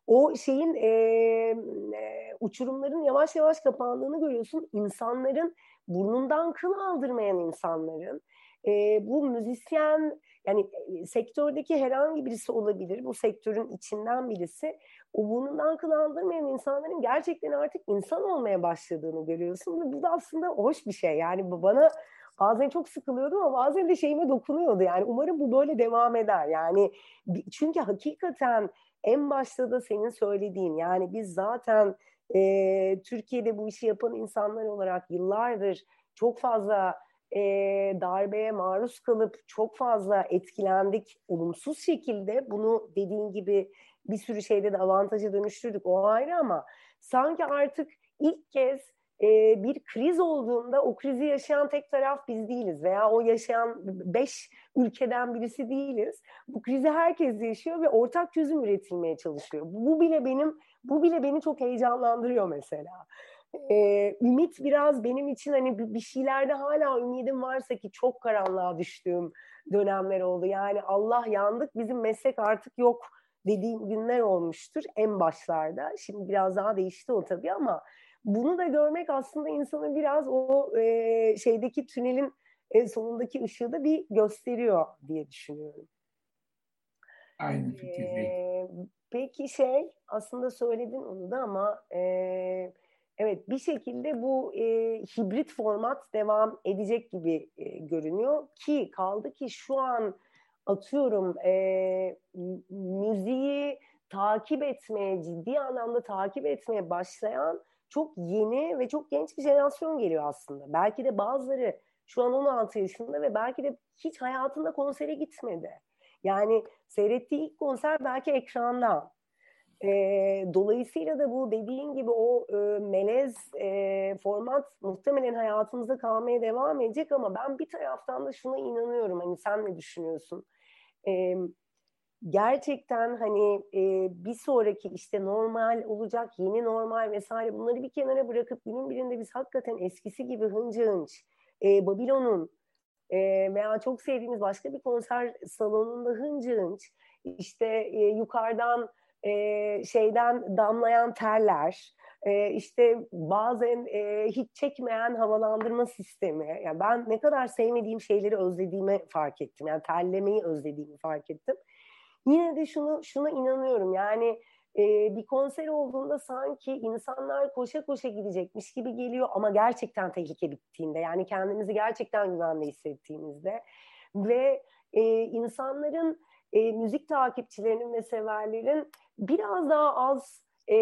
o şeyin e, e, uçurumların yavaş yavaş kapandığını görüyorsun. İnsanların burnundan kıl aldırmayan insanların e, bu müzisyen yani sektördeki herhangi birisi olabilir. Bu sektörün içinden birisi. O burnundan kıl aldırmayan insanların gerçekten artık insan olmaya başladığını görüyorsun. Ve bu da aslında hoş bir şey. Yani bana bazen çok sıkılıyordum ama bazen de şeyime dokunuyordu. Yani umarım bu böyle devam eder. Yani çünkü hakikaten en başta da senin söylediğin yani biz zaten e, Türkiye'de bu işi yapan insanlar olarak yıllardır çok fazla e, darbeye maruz kalıp çok fazla etkilendik olumsuz şekilde. Bunu dediğin gibi bir sürü şeyde de avantaja dönüştürdük o ayrı ama sanki artık ilk kez e, bir kriz olduğunda o krizi yaşayan tek taraf biz değiliz veya o yaşayan beş ülkeden birisi değiliz. Bu krizi herkes yaşıyor ve ortak çözüm üretilmeye çalışıyor. Bu bile benim bu bile beni çok heyecanlandırıyor mesela e, ümit biraz benim için hani bir şeylerde hala ümidim varsa ki çok karanlığa düştüğüm dönemler oldu. Yani Allah yandık bizim meslek artık yok dediğim günler olmuştur en başlarda. Şimdi biraz daha değişti o tabii ama bunu da görmek aslında insanı biraz o e, şeydeki tünelin e, sonundaki ışığı da bir gösteriyor diye düşünüyorum. Aynı fikirdeyim. Ee, peki şey aslında söyledin onu da ama e, Evet bir şekilde bu e, hibrit format devam edecek gibi e, görünüyor ki kaldı ki şu an atıyorum e, müziği takip etmeye ciddi anlamda takip etmeye başlayan çok yeni ve çok genç bir jenerasyon geliyor aslında. Belki de bazıları şu an 16 yaşında ve belki de hiç hayatında konsere gitmedi. Yani seyrettiği ilk konser belki ekranda. E, dolayısıyla da bu dediğin gibi o e, melez e, format muhtemelen hayatımızda kalmaya devam edecek ama ben bir taraftan da şuna inanıyorum. Hani sen ne düşünüyorsun? E, gerçekten hani e, bir sonraki işte normal olacak, yeni normal vesaire bunları bir kenara bırakıp günün birinde biz hakikaten eskisi gibi hınca hınç e, Babilon'un e, veya çok sevdiğimiz başka bir konser salonunda hınca hınç işte e, yukarıdan e, şeyden damlayan terler, e, işte bazen e, hiç çekmeyen havalandırma sistemi. Yani ben ne kadar sevmediğim şeyleri özlediğimi fark ettim. Yani terlemeyi özlediğimi fark ettim. Yine de şunu şuna inanıyorum. Yani e, bir konser olduğunda sanki insanlar koşa koşa gidecekmiş gibi geliyor ama gerçekten tehlike bittiğinde yani kendimizi gerçekten güvende hissettiğimizde ve e, insanların e, müzik takipçilerinin ve severlerin biraz daha az e,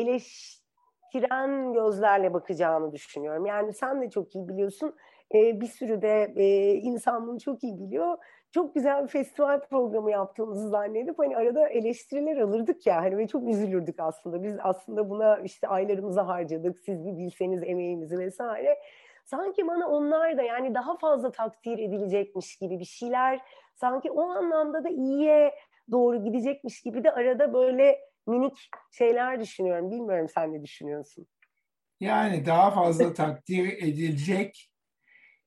eleştiren gözlerle bakacağını düşünüyorum. Yani sen de çok iyi biliyorsun. E, bir sürü de e, insan bunu çok iyi biliyor. Çok güzel bir festival programı yaptığımızı zannedip hani arada eleştiriler alırdık ya hani ve çok üzülürdük aslında. Biz aslında buna işte aylarımızı harcadık. Siz bir bilseniz emeğimizi vesaire. Sanki bana onlar da yani daha fazla takdir edilecekmiş gibi bir şeyler sanki o anlamda da iyiye doğru gidecekmiş gibi de arada böyle minik şeyler düşünüyorum. Bilmiyorum sen ne düşünüyorsun? Yani daha fazla takdir edilecek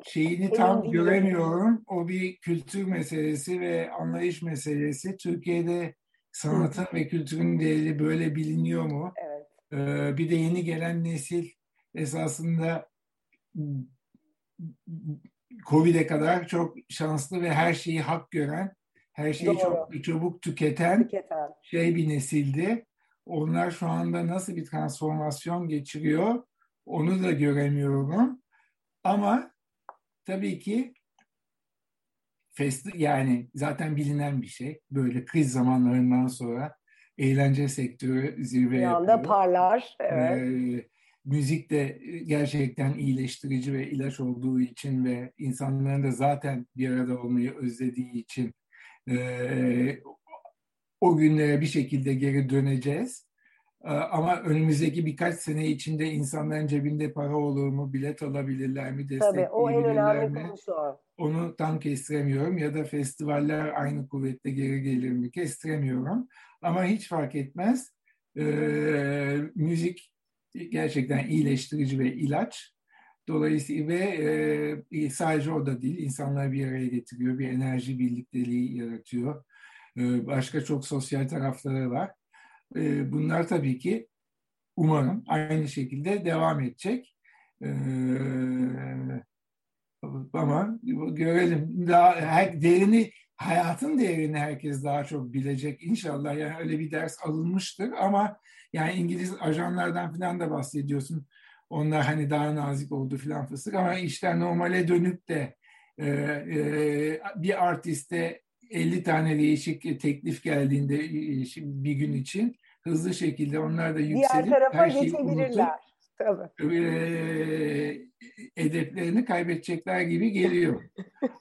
şeyini tam göremiyorum. O bir kültür meselesi ve anlayış meselesi. Türkiye'de sanatın ve kültürün değeri böyle biliniyor mu? Evet. Ee, bir de yeni gelen nesil esasında Covid'e kadar çok şanslı ve her şeyi hak gören her şeyi Doğru. çok çabuk tüketen, tüketen şey bir nesildi. Onlar şu anda nasıl bir transformasyon geçiriyor onu da göremiyorum. Ama tabii ki festi yani zaten bilinen bir şey. Böyle kriz zamanlarından sonra eğlence sektörü zirve Bir anda yapıyor. parlar. Evet. Ee, müzik de gerçekten iyileştirici ve ilaç olduğu için ve insanların da zaten bir arada olmayı özlediği için e, o günlere bir şekilde geri döneceğiz. E, ama önümüzdeki birkaç sene içinde insanların cebinde para olur mu, bilet alabilirler mi, Tabii o en destekleyebilirler önemli mi? Onu tam kestiremiyorum ya da festivaller aynı kuvvetle geri gelir mi kestiremiyorum. Ama hiç fark etmez. Ee, müzik gerçekten iyileştirici ve ilaç. Dolayısıyla ve e, sadece o da değil, insanları bir araya getiriyor, bir enerji birlikteliği yaratıyor. E, başka çok sosyal tarafları var. E, bunlar tabii ki umarım aynı şekilde devam edecek. E, ama görelim. Daha her, değerini, hayatın değerini herkes daha çok bilecek inşallah. Yani öyle bir ders alınmıştır ama yani İngiliz ajanlardan falan da bahsediyorsun. Onlar hani daha nazik oldu falan fıstık ama işler normale dönüp de e, e, bir artiste 50 tane değişik teklif geldiğinde e, bir gün için hızlı şekilde onlar da yükselip Diğer tarafa her şeyi unutup Tabii. e, edeplerini kaybedecekler gibi geliyor.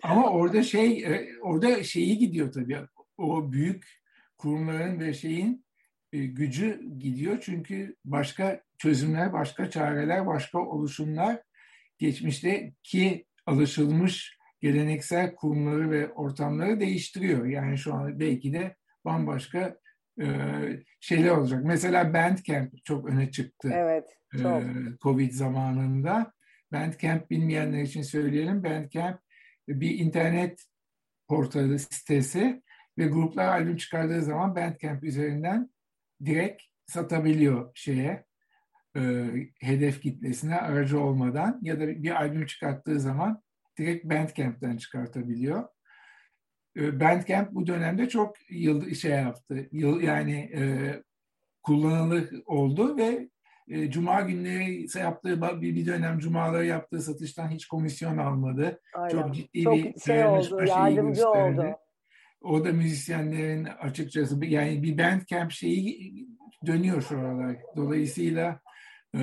Ama orada şey e, orada şeyi gidiyor tabii. O büyük kurumların ve şeyin gücü gidiyor çünkü başka çözümler, başka çareler, başka oluşumlar geçmişteki alışılmış geleneksel kurumları ve ortamları değiştiriyor. Yani şu an belki de bambaşka e, şeyler olacak. Mesela Bandcamp çok öne çıktı. Evet, çok. E, Covid zamanında. Bandcamp bilmeyenler için söyleyelim. Bandcamp bir internet portalı sitesi ve gruplar albüm çıkardığı zaman Bandcamp üzerinden direkt satabiliyor şeye e, hedef kitlesine aracı olmadan ya da bir albüm çıkarttığı zaman direkt Bandcamp'ten çıkartabiliyor. E, Bandcamp bu dönemde çok yıl şey yaptı. Yıl yani e, kullanılır oldu ve e, Cuma günleri yaptığı bir, bir dönem Cumaları yaptığı satıştan hiç komisyon almadı. Aynen. Çok ciddi Çok bir şey oldu, yardımcı oldu. O da müzisyenlerin açıkçası yani bir bandcamp şeyi dönüyor şu aralar. Dolayısıyla e,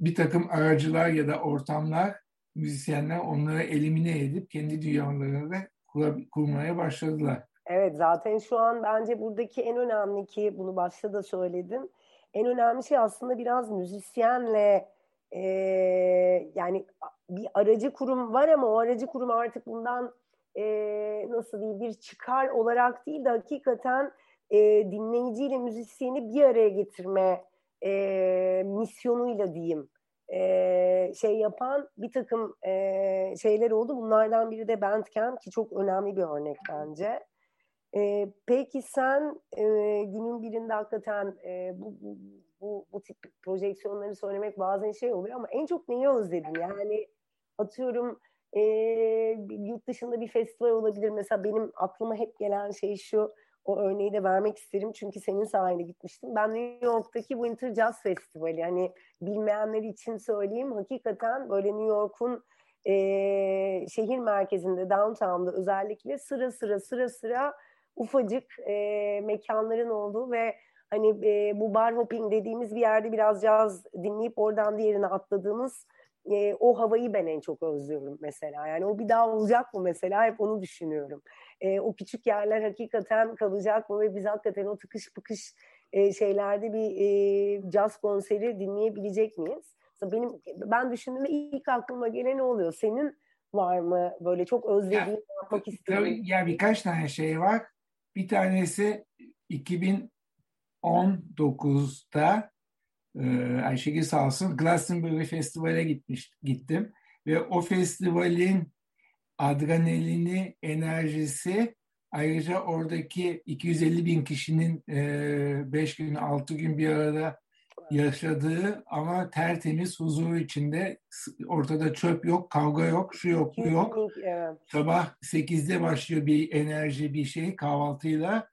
bir takım aracılar ya da ortamlar müzisyenler onları elimine edip kendi dünyalarını da kurmaya başladılar. Evet zaten şu an bence buradaki en önemli ki bunu başta da söyledim. En önemli şey aslında biraz müzisyenle e, yani bir aracı kurum var ama o aracı kurum artık bundan e, nasıl diyeyim bir çıkar olarak değil de hakikaten e, dinleyiciyle müzisyeni bir araya getirme e, misyonuyla diyeyim e, şey yapan bir takım e, şeyler oldu. Bunlardan biri de Bandcamp ki çok önemli bir örnek bence. E, peki sen e, günün birinde hakikaten e, bu, bu, bu, bu tip projeksiyonları söylemek bazen şey oluyor ama en çok neyi özledin? Yani atıyorum e, yurt dışında bir festival olabilir. Mesela benim aklıma hep gelen şey şu o örneği de vermek isterim çünkü senin sayende gitmiştim. Ben New York'taki Winter Jazz Festivali hani bilmeyenler için söyleyeyim hakikaten böyle New York'un e, şehir merkezinde downtown'da özellikle sıra sıra sıra sıra ufacık e, mekanların olduğu ve hani e, bu bar hopping dediğimiz bir yerde biraz caz dinleyip oradan diğerine atladığımız e, o havayı ben en çok özlüyorum mesela. Yani o bir daha olacak mı mesela hep onu düşünüyorum. E, o küçük yerler hakikaten kalacak mı ve biz hakikaten o tıkış pıkış e, şeylerde bir e, caz konseri dinleyebilecek miyiz? Benim ben düşündüğümde ilk aklıma gelen ne oluyor? Senin var mı böyle çok özlediğin ya, yapmak istediğin? Ya birkaç tane şey var. Bir tanesi 2019'da e, Ayşegül sağ olsun Glastonbury Festival'e gitmiş, gittim. Ve o festivalin adrenalini, enerjisi ayrıca oradaki 250 bin kişinin 5 e, gün, 6 gün bir arada yaşadığı ama tertemiz huzur içinde ortada çöp yok, kavga yok, şu yok, bu yok. Sabah 8'de başlıyor bir enerji, bir şey kahvaltıyla.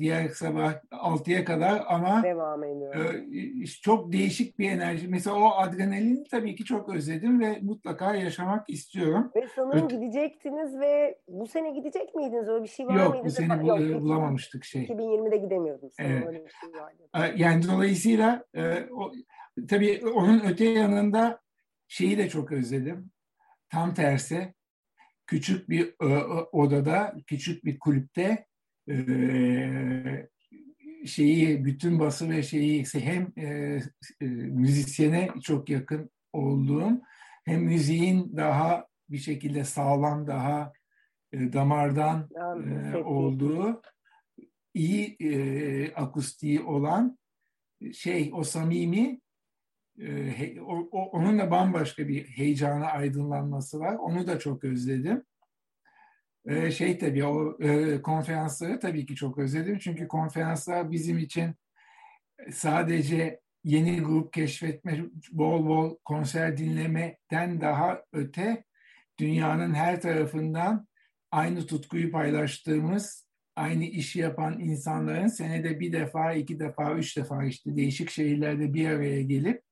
Diğer sabah 6'ya kadar ama devam ediyor. çok değişik bir enerji. Mesela o adrenalini tabii ki çok özledim ve mutlaka yaşamak istiyorum. Ve sanırım Öt- gidecektiniz ve bu sene gidecek miydiniz? Öyle bir şey var Yok, mıydı? bu sene bu, Yok, bulamamıştık şey. 2020'de gidemiyordum. Evet. Öyle bir şey vardı. Yani dolayısıyla o, tabii onun öte yanında şeyi de çok özledim. Tam tersi küçük bir odada, küçük bir kulüpte şeyi bütün bası ve şeyi hem e, müzisyene çok yakın olduğum hem müziğin daha bir şekilde sağlam daha e, damardan e, olduğu iyi e, akustiği olan şey o samimi e, o, o, onun da bambaşka bir heyecana aydınlanması var. Onu da çok özledim. E, şey tabii o e, konferansları tabii ki çok özledim. Çünkü konferanslar bizim için sadece yeni grup keşfetme, bol bol konser dinlemeden daha öte dünyanın her tarafından aynı tutkuyu paylaştığımız, aynı işi yapan insanların senede bir defa, iki defa, üç defa işte değişik şehirlerde bir araya gelip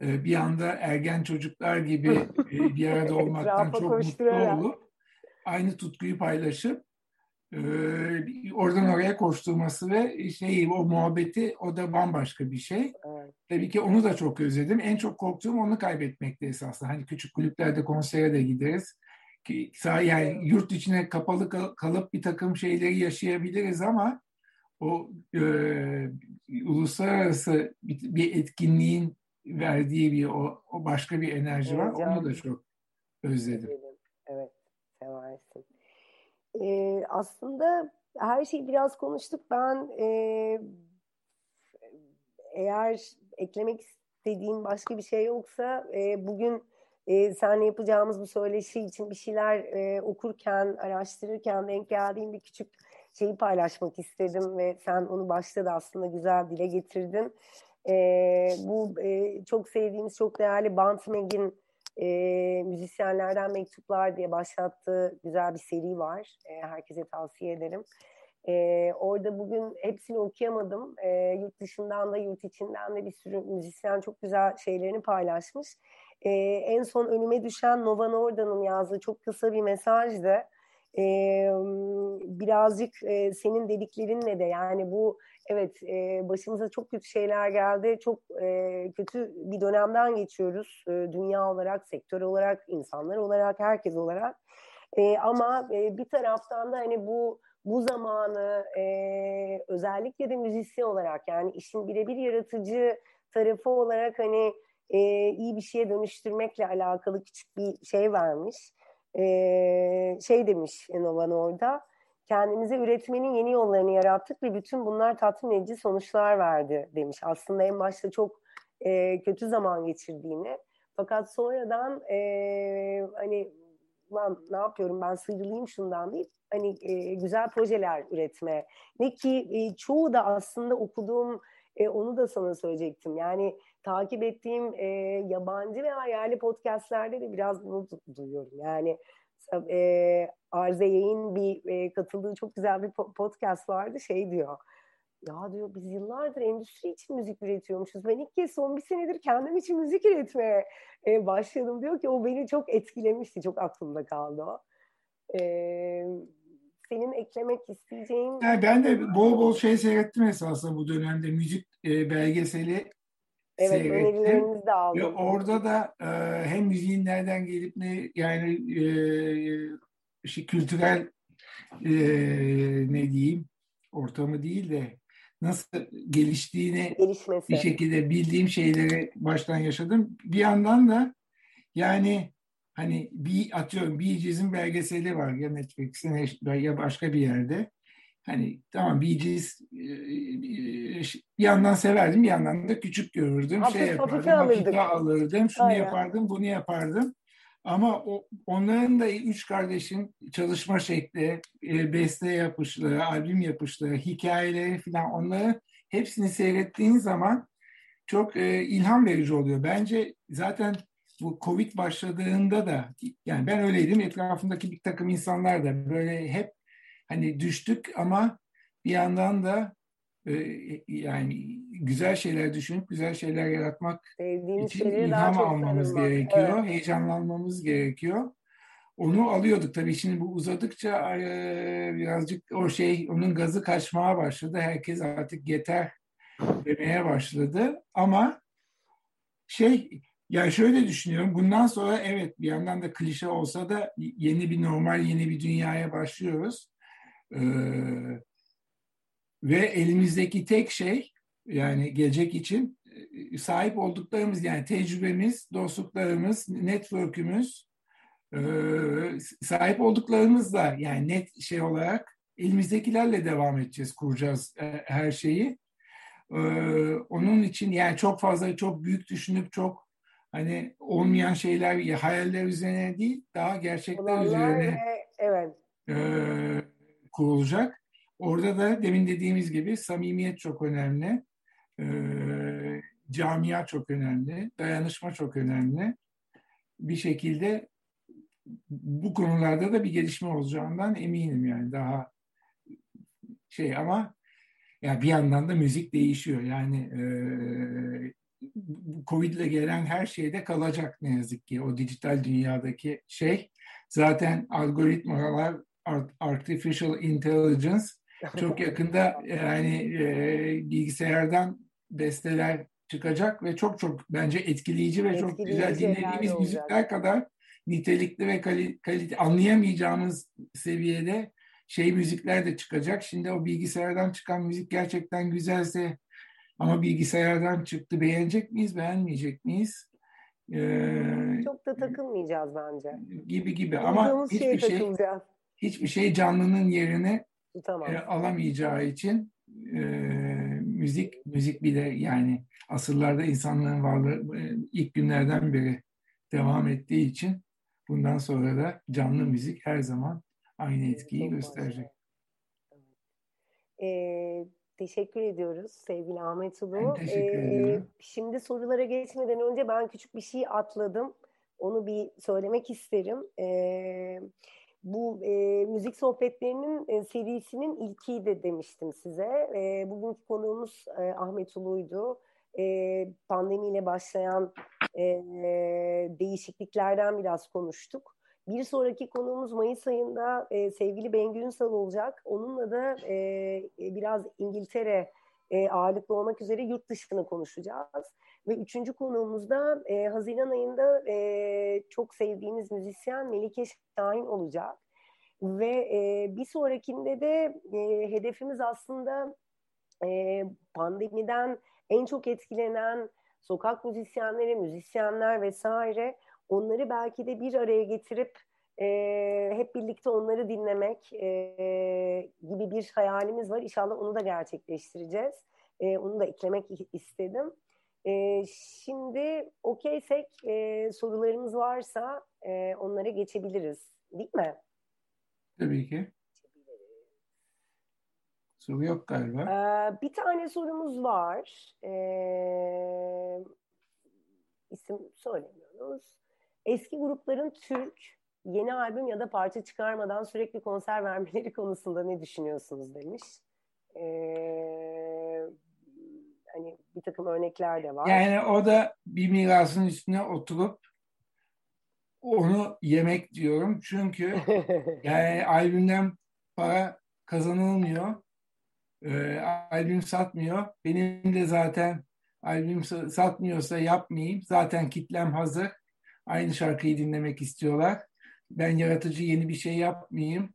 e, bir anda ergen çocuklar gibi [LAUGHS] e, bir arada olmaktan çok mutlu olup aynı tutkuyu paylaşıp e, oradan oraya koşturması ve şey o muhabbeti o da bambaşka bir şey. Evet. Tabii ki onu da çok özledim. En çok korktuğum onu kaybetmekti esasında. Hani küçük kulüplerde konsere de gideriz. Ki, yani yurt içine kapalı kalıp bir takım şeyleri yaşayabiliriz ama o e, uluslararası bir, bir etkinliğin verdiği bir o, o başka bir enerji var. Onu da çok özledim. Evet, seversin. Ee, aslında her şeyi biraz konuştuk. Ben e, eğer eklemek istediğim başka bir şey yoksa e, bugün e, seninle yapacağımız bu söyleşi için bir şeyler e, okurken, araştırırken denk geldiğim bir küçük şeyi paylaşmak istedim ve sen onu başta da aslında güzel dile getirdin. E, bu e, çok sevdiğimiz, çok değerli Bant Meg'in e, müzisyenlerden mektuplar diye başlattığı güzel bir seri var. E, herkese tavsiye ederim. E, orada bugün hepsini okuyamadım. E, yurt dışından da yurt içinden de bir sürü müzisyen çok güzel şeylerini paylaşmış. E, en son önüme düşen Nova Norda'nın yazdığı çok kısa bir mesajdı. E, birazcık e, senin dediklerinle de yani bu evet e, başımıza çok kötü şeyler geldi. Çok e, kötü bir dönemden geçiyoruz. E, dünya olarak, sektör olarak, insanlar olarak, herkes olarak. E, ama e, bir taraftan da hani bu bu zamanı e, özellikle de müzisyen olarak yani işin birebir yaratıcı tarafı olarak hani e, iyi bir şeye dönüştürmekle alakalı küçük bir şey vermiş. E, şey demiş Enovan orada kendimize üretmenin yeni yollarını yarattık ve bütün bunlar tatmin edici sonuçlar verdi demiş. Aslında en başta çok e, kötü zaman geçirdiğini fakat sonradan e, hani lan ne yapıyorum ben sıyrılayım şundan deyip hani e, güzel projeler üretme. Ne ki e, çoğu da aslında okuduğum e, onu da sana söyleyecektim. Yani takip ettiğim e, yabancı ve yerli podcastlerde de biraz bunu duyuyorum. Yani e, Arze Yayın bir e, katıldığı çok güzel bir podcast vardı. Şey diyor, ya diyor biz yıllardır endüstri için müzik üretiyormuşuz. Ben ilk kez son bir senedir kendim için müzik üretmeye e, başladım. Diyor ki o beni çok etkilemişti. Çok aklımda kaldı o. E, senin eklemek isteyeceğin... Yani ben de bol bol şey seyrettim esasında bu dönemde. Müzik e, belgeseli Evet, seyrettim. de aldım. Ve orada da e, hem müziğin nereden gelip ne yani e, şey, kültürel e, ne diyeyim ortamı değil de nasıl geliştiğini Gelişmesi. bir şekilde bildiğim şeyleri baştan yaşadım. Bir yandan da yani hani bir atıyorum bir cizim belgeseli var ya Netflix'in ya başka bir yerde. Hani tamam Bee Gees e, e, bir yandan severdim bir yandan da küçük görürdüm. Hafif, şey yapardım, hafife alırdım, şunu Aynen. yapardım, bunu yapardım. Ama o, onların da üç kardeşin çalışma şekli, e, beste yapışları, albüm yapışları, hikayeleri falan onları hepsini seyrettiğin zaman çok e, ilham verici oluyor. Bence zaten bu Covid başladığında da yani ben öyleydim etrafımdaki bir takım insanlar da böyle hep hani düştük ama bir yandan da e, yani güzel şeyler düşünüp güzel şeyler yaratmak Sevdiğimiz için ilham almamız sarılmak. gerekiyor, Evet. heyecanlanmamız gerekiyor. Onu alıyorduk tabii şimdi bu uzadıkça e, birazcık o şey onun gazı kaçmaya başladı. Herkes artık yeter demeye başladı. Ama şey yani şöyle düşünüyorum. Bundan sonra evet bir yandan da klişe olsa da yeni bir normal, yeni bir dünyaya başlıyoruz. Ee, ve elimizdeki tek şey yani gelecek için e, sahip olduklarımız yani tecrübemiz, dostluklarımız, network'ümüz e, sahip olduklarımızla yani net şey olarak elimizdekilerle devam edeceğiz, kuracağız e, her şeyi. E, onun için yani çok fazla, çok büyük düşünüp çok hani olmayan şeyler, hayaller üzerine değil, daha gerçekler Olanlar üzerine ve evet. e, kurulacak. Orada da demin dediğimiz gibi samimiyet çok önemli, e, camia çok önemli, dayanışma çok önemli. Bir şekilde bu konularda da bir gelişme olacağından eminim yani daha şey ama ya bir yandan da müzik değişiyor yani e, Covid ile gelen her şeyde kalacak ne yazık ki o dijital dünyadaki şey zaten algoritmalar artificial intelligence [LAUGHS] çok yakında yani e, bilgisayardan besteler çıkacak ve çok çok bence etkileyici ve etkileyici çok güzel dinlediğimiz müzikler kadar nitelikli ve kalite, kalite anlayamayacağımız seviyede şey müzikler de çıkacak. Şimdi o bilgisayardan çıkan müzik gerçekten güzelse ama bilgisayardan çıktı beğenecek miyiz, beğenmeyecek miyiz? Ee, çok da takılmayacağız bence. Gibi gibi ama hiçbir şey hiçbir şey canlının yerini e, alamayacağı için e, müzik müzik bile yani asırlarda insanlığın varlığı e, ilk günlerden beri devam ettiği için bundan sonra da canlı müzik her zaman aynı etkiyi Çok gösterecek. Ee, teşekkür ediyoruz sevgili Ahmet Ulu. Ben teşekkür ee. Şimdi sorulara geçmeden önce ben küçük bir şey atladım. Onu bir söylemek isterim. Ee, bu e, müzik sohbetlerinin e, serisinin ilkiydi demiştim size. E, bugünkü konuğumuz e, Ahmet Ulu'ydu. E, pandemiyle başlayan e, değişikliklerden biraz konuştuk. Bir sonraki konuğumuz Mayıs ayında e, sevgili Bengü Ünsal olacak. Onunla da e, biraz İngiltere e, ağırlıklı olmak üzere yurt dışını konuşacağız. Ve üçüncü konuğumuzda e, Haziran ayında e, çok sevdiğimiz müzisyen Melike Şahin olacak. Ve e, bir sonrakinde de e, hedefimiz aslında e, pandemiden en çok etkilenen sokak müzisyenleri, müzisyenler vesaire onları belki de bir araya getirip e, hep birlikte onları dinlemek e, gibi bir hayalimiz var. İnşallah onu da gerçekleştireceğiz. E, onu da eklemek istedim. E, şimdi okeysek e, sorularımız varsa e, onlara geçebiliriz. Değil mi? Tabii ki. Soru yok galiba. Ee, bir tane sorumuz var. Ee, isim söylemiyoruz. Eski grupların Türk yeni albüm ya da parça çıkarmadan sürekli konser [LAUGHS] vermeleri konusunda ne düşünüyorsunuz demiş. Ee, hani bir takım örnekler de var. Yani o da bir mirasın üstüne oturup onu yemek diyorum. Çünkü [LAUGHS] yani albümden para kazanılmıyor. Ee, albüm satmıyor. Benim de zaten albüm satmıyorsa yapmayayım. Zaten kitlem hazır. Aynı şarkıyı dinlemek istiyorlar. Ben yaratıcı yeni bir şey yapmayayım.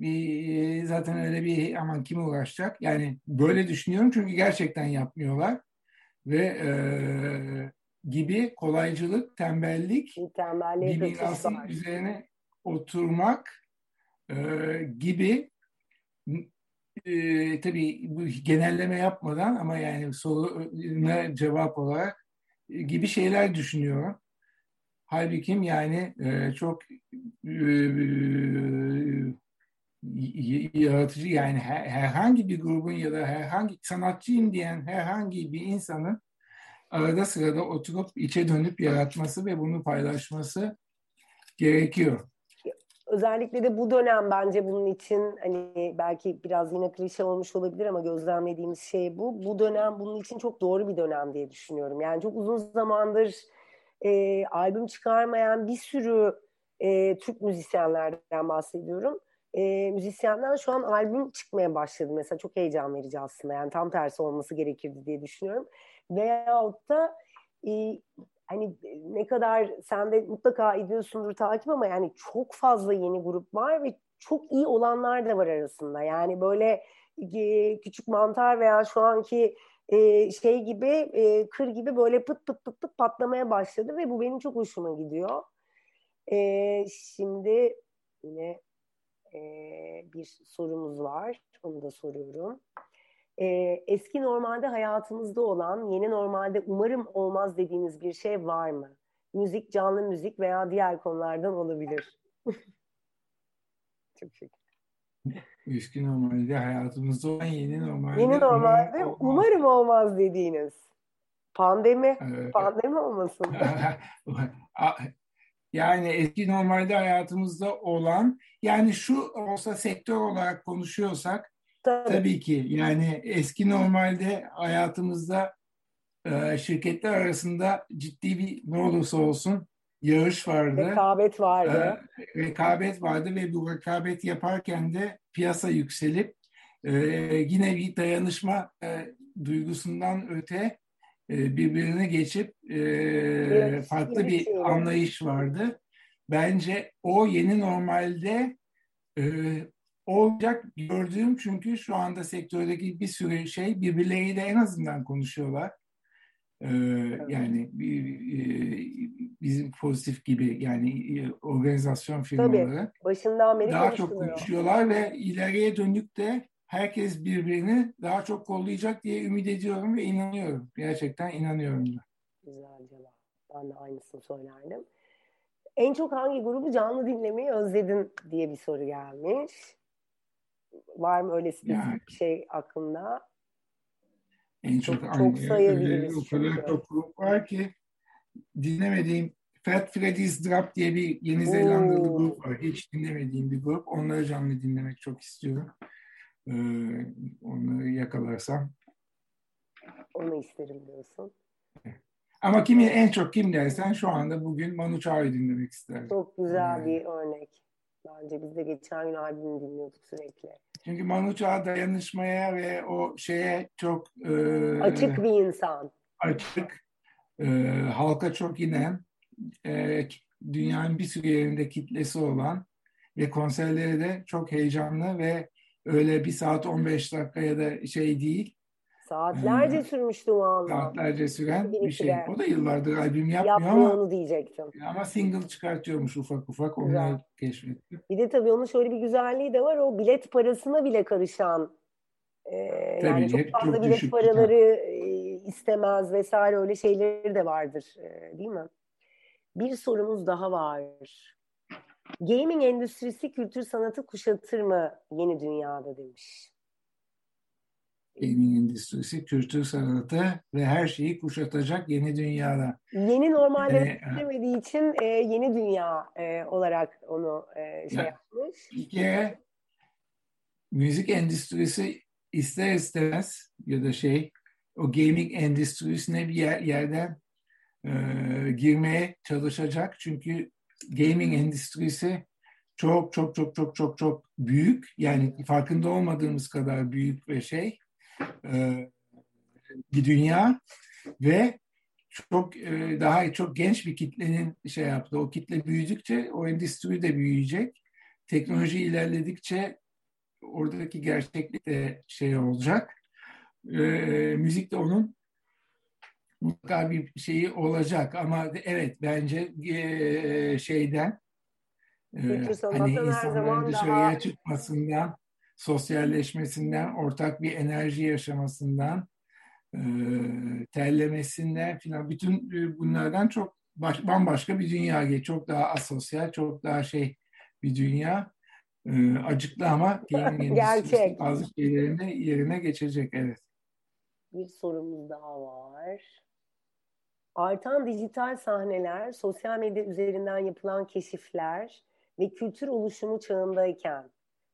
Bir, zaten öyle bir aman kim uğraşacak? Yani böyle düşünüyorum çünkü gerçekten yapmıyorlar. Ve e, gibi kolaycılık, tembellik, bir mirasın üzerine oturmak e, gibi e, tabii bu genelleme yapmadan ama yani soruna cevap olarak e, gibi şeyler düşünüyorum. Halbuki yani e, çok e, yaratıcı yani her, herhangi bir grubun ya da herhangi sanatçıyım diyen herhangi bir insanın arada sırada oturup içe dönüp yaratması ve bunu paylaşması gerekiyor. özellikle de bu dönem bence bunun için hani belki biraz yine klişe olmuş olabilir ama gözlemlediğimiz şey bu. Bu dönem bunun için çok doğru bir dönem diye düşünüyorum. Yani çok uzun zamandır e, albüm çıkarmayan bir sürü e, Türk müzisyenlerden bahsediyorum. E, müzisyenler şu an albüm çıkmaya başladı mesela çok heyecan verici aslında yani tam tersi olması gerekirdi diye düşünüyorum. Veyahut da e, hani ne kadar sen de mutlaka ediyorsundur takip ama yani çok fazla yeni grup var ve çok iyi olanlar da var arasında. Yani böyle e, küçük mantar veya şu anki e, şey gibi e, kır gibi böyle pıt pıt pıt pıt patlamaya başladı ve bu benim çok hoşuma gidiyor. E, şimdi yine e, bir sorumuz var. Onu da soruyorum e, eski normalde hayatımızda olan, yeni normalde umarım olmaz dediğiniz bir şey var mı? Müzik, canlı müzik veya diğer konulardan olabilir. [LAUGHS] Çok şükür. Eski normalde hayatımızda olan yeni normalde Yeni normalde umarım olmaz, umarım olmaz dediğiniz. Pandemi, ee, pandemi olmasın. [LAUGHS] yani eski normalde hayatımızda olan, yani şu olsa sektör olarak konuşuyorsak, Tabii. Tabii ki yani eski normalde hayatımızda e, şirketler arasında ciddi bir ne olursa olsun yarış vardı. Rekabet vardı. E, rekabet vardı ve bu rekabet yaparken de piyasa yükselip e, yine bir dayanışma e, duygusundan öte e, birbirine geçip e, evet, farklı bir şey anlayış vardı. Bence o yeni normalde e, olacak gördüğüm çünkü şu anda sektördeki bir sürü şey birbirleriyle en azından konuşuyorlar. Ee, yani e, bizim pozitif gibi yani e, organizasyon firmaları Tabii, başından beri daha çok konuşuyorlar ve ileriye dönük de herkes birbirini daha çok kollayacak diye ümit ediyorum ve inanıyorum. Gerçekten inanıyorum da. Güzel cevap. Ben de aynısını söylerdim. En çok hangi grubu canlı dinlemeyi özledin diye bir soru gelmiş. Var mı öyle yani, bir şey aklında? En çok, çok, çok sayabiliriz. O kadar çok grup var ki dinlemediğim Fat Freddy's Drop diye bir Yeni Zelandalı grup var. Hiç dinlemediğim bir grup. Onları canlı dinlemek çok istiyorum. Ee, onları yakalarsam. Onu isterim diyorsun. Ama kimi en çok kim dersen şu anda bugün Manu Chao'yu dinlemek isterim. Çok güzel yani. bir örnek. Bence biz de geçen gün albümü dinliyorduk sürekli. Çünkü Manu Chao dayanışmaya ve o şeye çok e, açık bir insan. Açık, e, halka çok inen, e, dünyanın bir sürü yerinde kitlesi olan ve konserleri de çok heyecanlı ve öyle bir saat 15 dakika ya da şey değil, Saatlerce ee, sürmüştü anda. Saatlerce süren bir şey. O da yıllardır albüm yapmıyor, yapmıyor ama. onu diyecektim. Ama single çıkartıyormuş ufak ufak. Onları keşfettim. Bir de tabii onun şöyle bir güzelliği de var. O bilet parasına bile karışan e, tabii, yani çok fazla çok bilet paraları e, istemez vesaire öyle şeyleri de vardır. E, değil mi? Bir sorumuz daha var. Gaming endüstrisi kültür sanatı kuşatır mı yeni dünyada demiş gaming endüstrisi, kültür sanatı ve her şeyi kuşatacak yeni dünyada. Yeni normalde ee, için e, yeni dünya e, olarak onu e, şey ya, yapmış. Kere müzik endüstrisi ister istemez ya da şey o gaming endüstrisine bir yer, yerden e, girmeye çalışacak. Çünkü gaming endüstrisi çok çok çok çok çok çok büyük yani farkında olmadığımız kadar büyük ve şey e, bir dünya ve çok e, daha çok genç bir kitlenin şey yaptı. O kitle büyüdükçe o endüstri de büyüyecek. Teknoloji ilerledikçe oradaki gerçeklik de şey olacak. E, müzik de onun mutlaka bir şeyi olacak ama evet bence e, şeyden e, hani insanların dışarıya daha... çıkmasından sosyalleşmesinden, ortak bir enerji yaşamasından, e, terlemesinden filan bütün e, bunlardan çok baş, bambaşka bir dünya, çok daha asosyal, çok daha şey bir dünya. E, acıklı ama [LAUGHS] Gerçek. bazı şeylerin yerine geçecek. Evet. Bir sorumuz daha var. Artan dijital sahneler, sosyal medya üzerinden yapılan keşifler ve kültür oluşumu çağındayken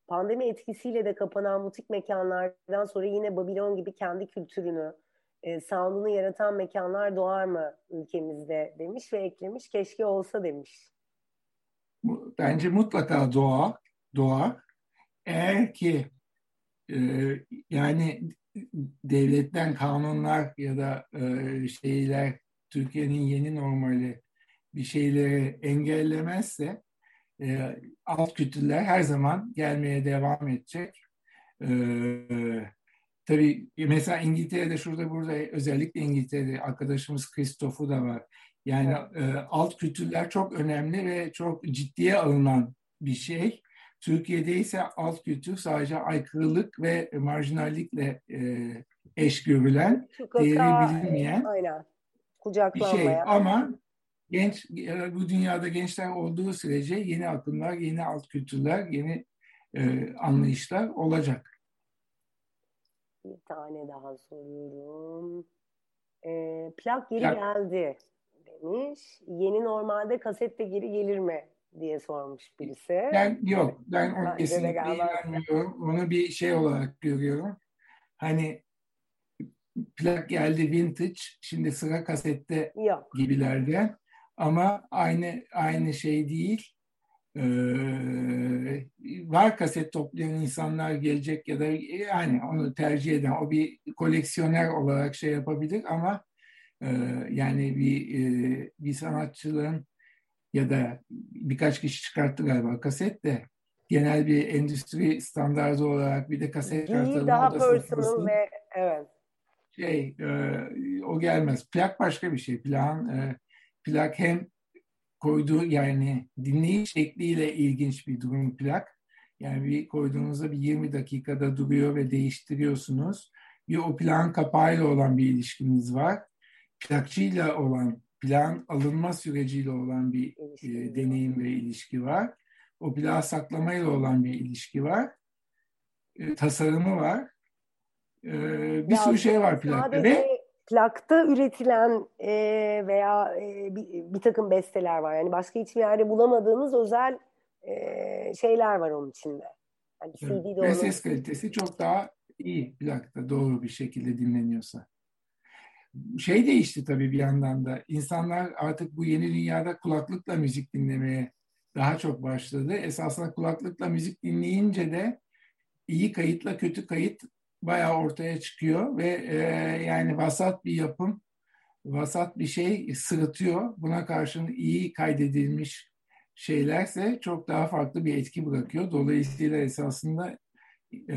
pandemi etkisiyle de kapanan butik mekanlardan sonra yine Babilon gibi kendi kültürünü, e, sound'unu yaratan mekanlar doğar mı ülkemizde demiş ve eklemiş keşke olsa demiş. Bence mutlaka doğa, doğa. Eğer ki e, yani devletten kanunlar ya da e, şeyler Türkiye'nin yeni normali bir şeyleri engellemezse e, alt kültürler her zaman gelmeye devam edecek. E, tabii mesela İngiltere'de şurada burada özellikle İngiltere'de arkadaşımız Christoph'u da var. Yani e, alt kültürler çok önemli ve çok ciddiye alınan bir şey. Türkiye'de ise alt kültür sadece aykırılık ve marjinallikle e, eş görülen, değeri bilinmeyen aynen. bir şey. Ama genç e, bu dünyada gençler olduğu sürece yeni akımlar, yeni alt kültürler, yeni e, anlayışlar olacak. Bir tane daha soruyorum. E, plak geri ya, geldi demiş. Yeni normalde kaset de geri gelir mi diye sormuş birisi. Ben yok. Ben onu kesinlikle inanmıyorum. Onu bir şey olarak görüyorum. Hani plak geldi vintage. Şimdi sıra kasette yok. gibilerden. Ama aynı aynı şey değil. Ee, var kaset toplayan insanlar gelecek ya da yani onu tercih eden o bir koleksiyoner olarak şey yapabilir ama e, yani bir e, bir sanatçının ya da birkaç kişi çıkarttı galiba kaset de genel bir endüstri standardı olarak bir de kaset çıkartalım. Daha personal ve evet. Şey e, o gelmez. Plak başka bir şey. Plak, e, plak hem koyduğu yani dinleyiş şekliyle ilginç bir durum plak. Yani bir koyduğunuzda bir 20 dakikada duruyor ve değiştiriyorsunuz. Bir o plan kapağıyla olan bir ilişkiniz var. Plakçıyla olan plan alınma süreciyle olan bir e, deneyim ve ilişki var. O plağı saklamayla olan bir ilişki var. E, tasarımı var. E, bir ya, sürü şey var plakta ve plakta üretilen e, veya e, bir, bir takım besteler var. Yani başka hiçbir yerde bulamadığınız özel e, şeyler var onun içinde. Yani CD'de Ve ses kalitesi çok daha iyi plakta doğru bir şekilde dinleniyorsa. Şey değişti tabii bir yandan da. İnsanlar artık bu yeni dünyada kulaklıkla müzik dinlemeye daha çok başladı. Esasında kulaklıkla müzik dinleyince de iyi kayıtla kötü kayıt bayağı ortaya çıkıyor ve e, yani vasat bir yapım, vasat bir şey sırıtıyor. Buna karşın iyi kaydedilmiş şeylerse çok daha farklı bir etki bırakıyor. Dolayısıyla esasında e,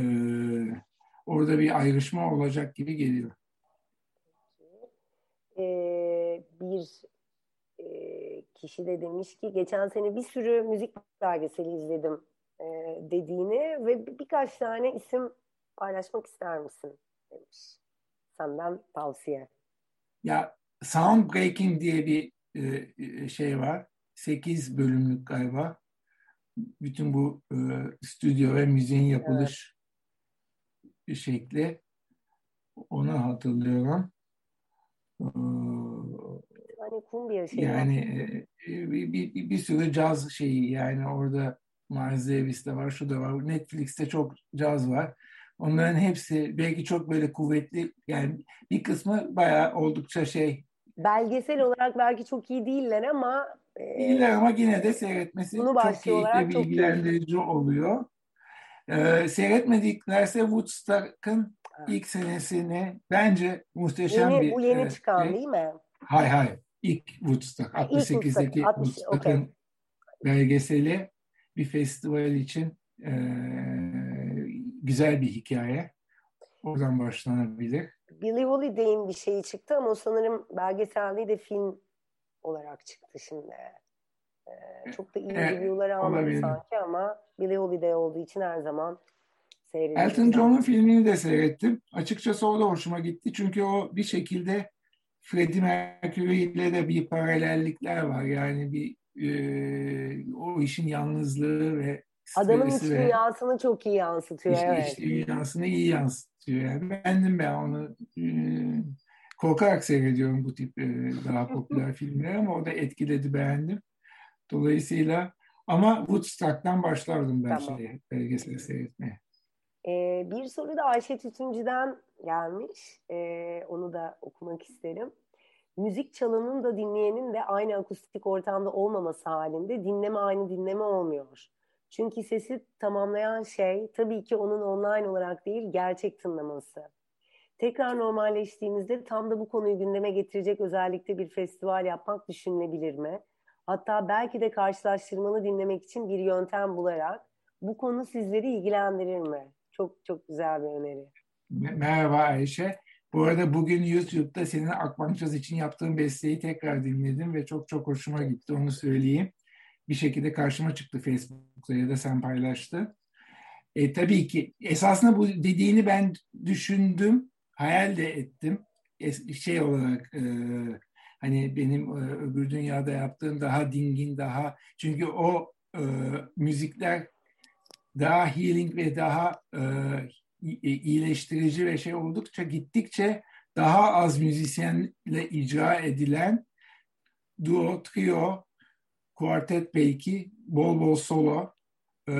orada bir ayrışma olacak gibi geliyor. Ee, bir e, kişi de demiş ki geçen sene bir sürü müzik belgeseli izledim e, dediğini ve birkaç tane isim paylaşmak ister misin? demiş. Senden tavsiye. Ya Sound Breaking diye bir e, e, şey var. Sekiz bölümlük galiba. Bütün bu e, stüdyo ve müziğin yapılış evet. şekli. Onu hatırlıyorum. Yani kumbiya şeyi Yani e, bir, bir, bir sürü caz şeyi yani orada Miles Davis de var, şu da var. Netflix'te çok caz var. Onların hepsi belki çok böyle kuvvetli yani bir kısmı bayağı oldukça şey. Belgesel olarak belki çok iyi değiller ama e, değiller ama yine de seyretmesi çok keyifli bilgilendirici oluyor. Ee, seyretmediklerse Woodstock'ın ilk senesini bence muhteşem yeni, bir... Bu yeni çıkan şey. değil mi? Hay hay. İlk Woodstock. 68'deki Woodstock'ın okay. belgeseli bir festival için e, güzel bir hikaye. Oradan başlanabilir. Billy Holiday'in bir şeyi çıktı ama o sanırım belgesel değil de film olarak çıktı şimdi. Ee, çok da iyi evet, review'lar almadı sanki ama Billy Holiday olduğu için her zaman seyrediyorum. Elton John'un filmini de seyrettim. Açıkçası o da hoşuma gitti. Çünkü o bir şekilde Freddie Mercury ile de bir paralellikler var. Yani bir e, o işin yalnızlığı ve Adamın iç dünyasını çok iyi yansıtıyor. İç, evet. iç dünyasını iyi yansıtıyor. Yani beğendim ben onu. E, korkarak seyrediyorum bu tip e, daha popüler filmleri ama o da etkiledi beğendim. Dolayısıyla Ama Woodstock'tan başlardım ben Tamam. şeye, belgeseli seyretmeye. Ee, bir soru da Ayşe Tütüncü'den gelmiş. Ee, onu da okumak isterim. Müzik çalanın da dinleyenin de aynı akustik ortamda olmaması halinde dinleme aynı dinleme olmuyor. Çünkü sesi tamamlayan şey tabii ki onun online olarak değil gerçek tınlaması. Tekrar normalleştiğimizde tam da bu konuyu gündeme getirecek özellikle bir festival yapmak düşünülebilir mi? Hatta belki de karşılaştırmalı dinlemek için bir yöntem bularak bu konu sizleri ilgilendirir mi? Çok çok güzel bir öneri. Merhaba Ayşe. Bu arada bugün YouTube'da senin Akbankçaz için yaptığın besteyi tekrar dinledim ve çok çok hoşuma gitti onu söyleyeyim. Bir şekilde karşıma çıktı Facebook'ta ya da sen paylaştın. E, tabii ki esasında bu dediğini ben düşündüm, hayal de ettim. Es, şey olarak e, hani benim e, öbür dünyada yaptığım daha dingin, daha çünkü o e, müzikler daha healing ve daha e, iyileştirici ve şey oldukça gittikçe daha az müzisyenle icra edilen duo, trio, kuartet belki bol bol solo e,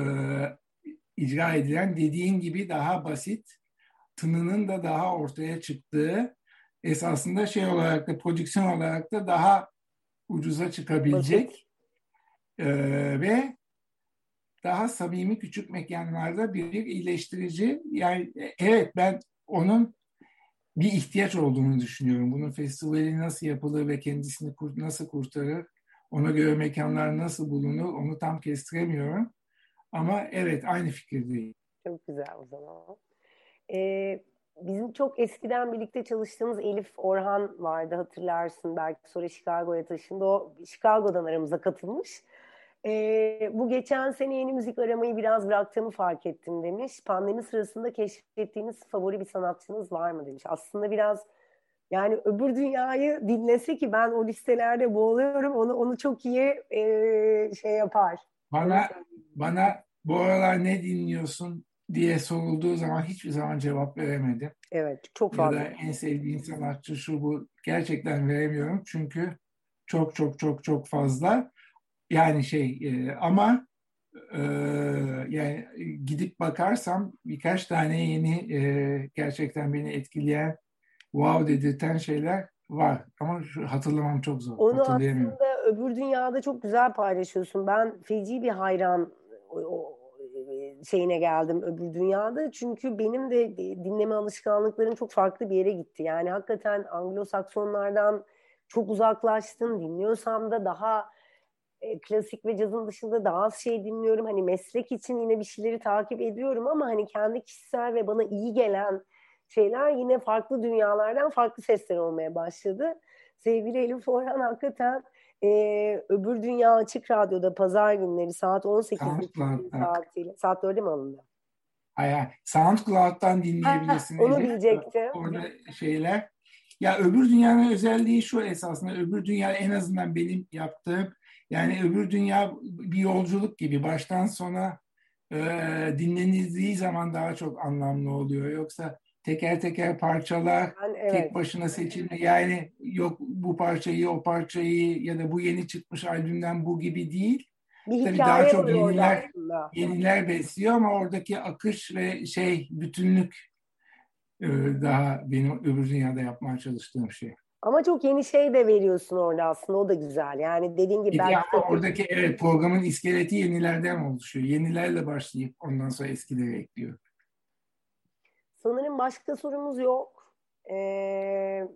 icra edilen dediğin gibi daha basit tınının da daha ortaya çıktığı esasında şey olarak da prodüksiyon olarak da daha ucuza çıkabilecek e, ve daha samimi küçük mekanlarda bir iyileştirici yani evet ben onun bir ihtiyaç olduğunu düşünüyorum. Bunun festivali nasıl yapılır ve kendisini nasıl kurtarır, ona göre mekanlar nasıl bulunur onu tam kestiremiyorum. Ama evet aynı fikirdeyim. Çok güzel o zaman. Ee, bizim çok eskiden birlikte çalıştığımız Elif Orhan vardı hatırlarsın belki sonra Chicago'ya taşındı. O Chicago'dan aramıza katılmış. Ee, bu geçen sene yeni müzik aramayı biraz bıraktığımı fark ettim demiş. Pandemi sırasında keşfettiğiniz favori bir sanatçınız var mı demiş. Aslında biraz yani öbür dünyayı dinlese ki ben o listelerde boğuluyorum onu onu çok iyi e, şey yapar. Bana bana bu aralar ne dinliyorsun diye sorulduğu zaman hiçbir zaman cevap veremedim. Evet çok fazla. Ya da en sevdiğin sanatçı şu bu gerçekten veremiyorum çünkü çok çok çok çok fazla. Yani şey e, ama e, yani gidip bakarsam birkaç tane yeni e, gerçekten beni etkileyen wow dedirten şeyler var. Ama şu, hatırlamam çok zor. Onu aslında öbür dünyada çok güzel paylaşıyorsun. Ben feci bir hayran o, şeyine geldim öbür dünyada. Çünkü benim de dinleme alışkanlıklarım çok farklı bir yere gitti. Yani hakikaten Anglo-Saksonlardan çok uzaklaştım. Dinliyorsam da daha e, klasik ve cazın dışında daha az şey dinliyorum. Hani meslek için yine bir şeyleri takip ediyorum ama hani kendi kişisel ve bana iyi gelen şeyler yine farklı dünyalardan farklı sesler olmaya başladı. Sevgili Elif Orhan hakikaten e, öbür dünya açık radyoda pazar günleri saat 18 saatiyle. Saat 4'e mi alındı? Hayır, SoundCloud'dan dinleyebilirsin. Ha, onu diyecektim. Orada şeyler. Ya öbür dünyanın özelliği şu esasında. Öbür dünya en azından benim yaptığım yani öbür dünya bir yolculuk gibi baştan sona e, dinlenildiği zaman daha çok anlamlı oluyor. Yoksa teker teker parçalar yani, evet. tek başına seçilme yani yok bu parçayı o parçayı ya da bu yeni çıkmış albümden bu gibi değil. Bir Tabii daha çok yeniler, yeniler besliyor ama oradaki akış ve şey bütünlük e, daha benim öbür dünyada yapmaya çalıştığım şey. Ama çok yeni şey de veriyorsun orada aslında o da güzel. Yani dediğin gibi belki... Yani oradaki evet programın iskeleti yenilerden oluşuyor. Yenilerle başlayıp ondan sonra eskileri ekliyor. Sanırım başka sorumuz yok. Ee,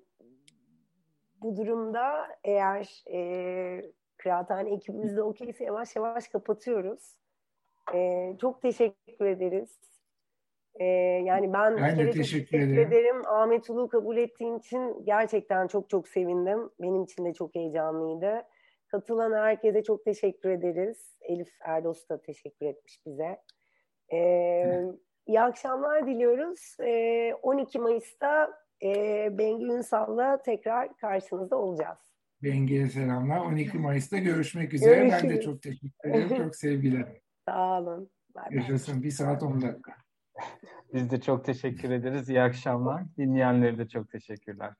bu durumda eğer e, Kıraathane ekibimiz de okeyse yavaş yavaş kapatıyoruz. Ee, çok teşekkür ederiz. Ee, yani ben, ben bir kere teşekkür, teşekkür ederim. ederim. Ahmet Ulu kabul ettiğin için gerçekten çok çok sevindim. Benim için de çok heyecanlıydı. Katılan herkese çok teşekkür ederiz. Elif Erdos da teşekkür etmiş bize. Ee, İyi akşamlar diliyoruz. Ee, 12 Mayıs'ta e, Bengi Ünsal'la tekrar karşınızda olacağız. Bengi'ye selamlar. 12 [LAUGHS] Mayıs'ta görüşmek üzere. Görüşürüz. Ben de çok teşekkür ederim. Çok sevgiler. [LAUGHS] Sağ olun. Yaşasın. Bir saat 10 dakika. Biz de çok teşekkür ederiz. İyi akşamlar. Dinleyenlere de çok teşekkürler.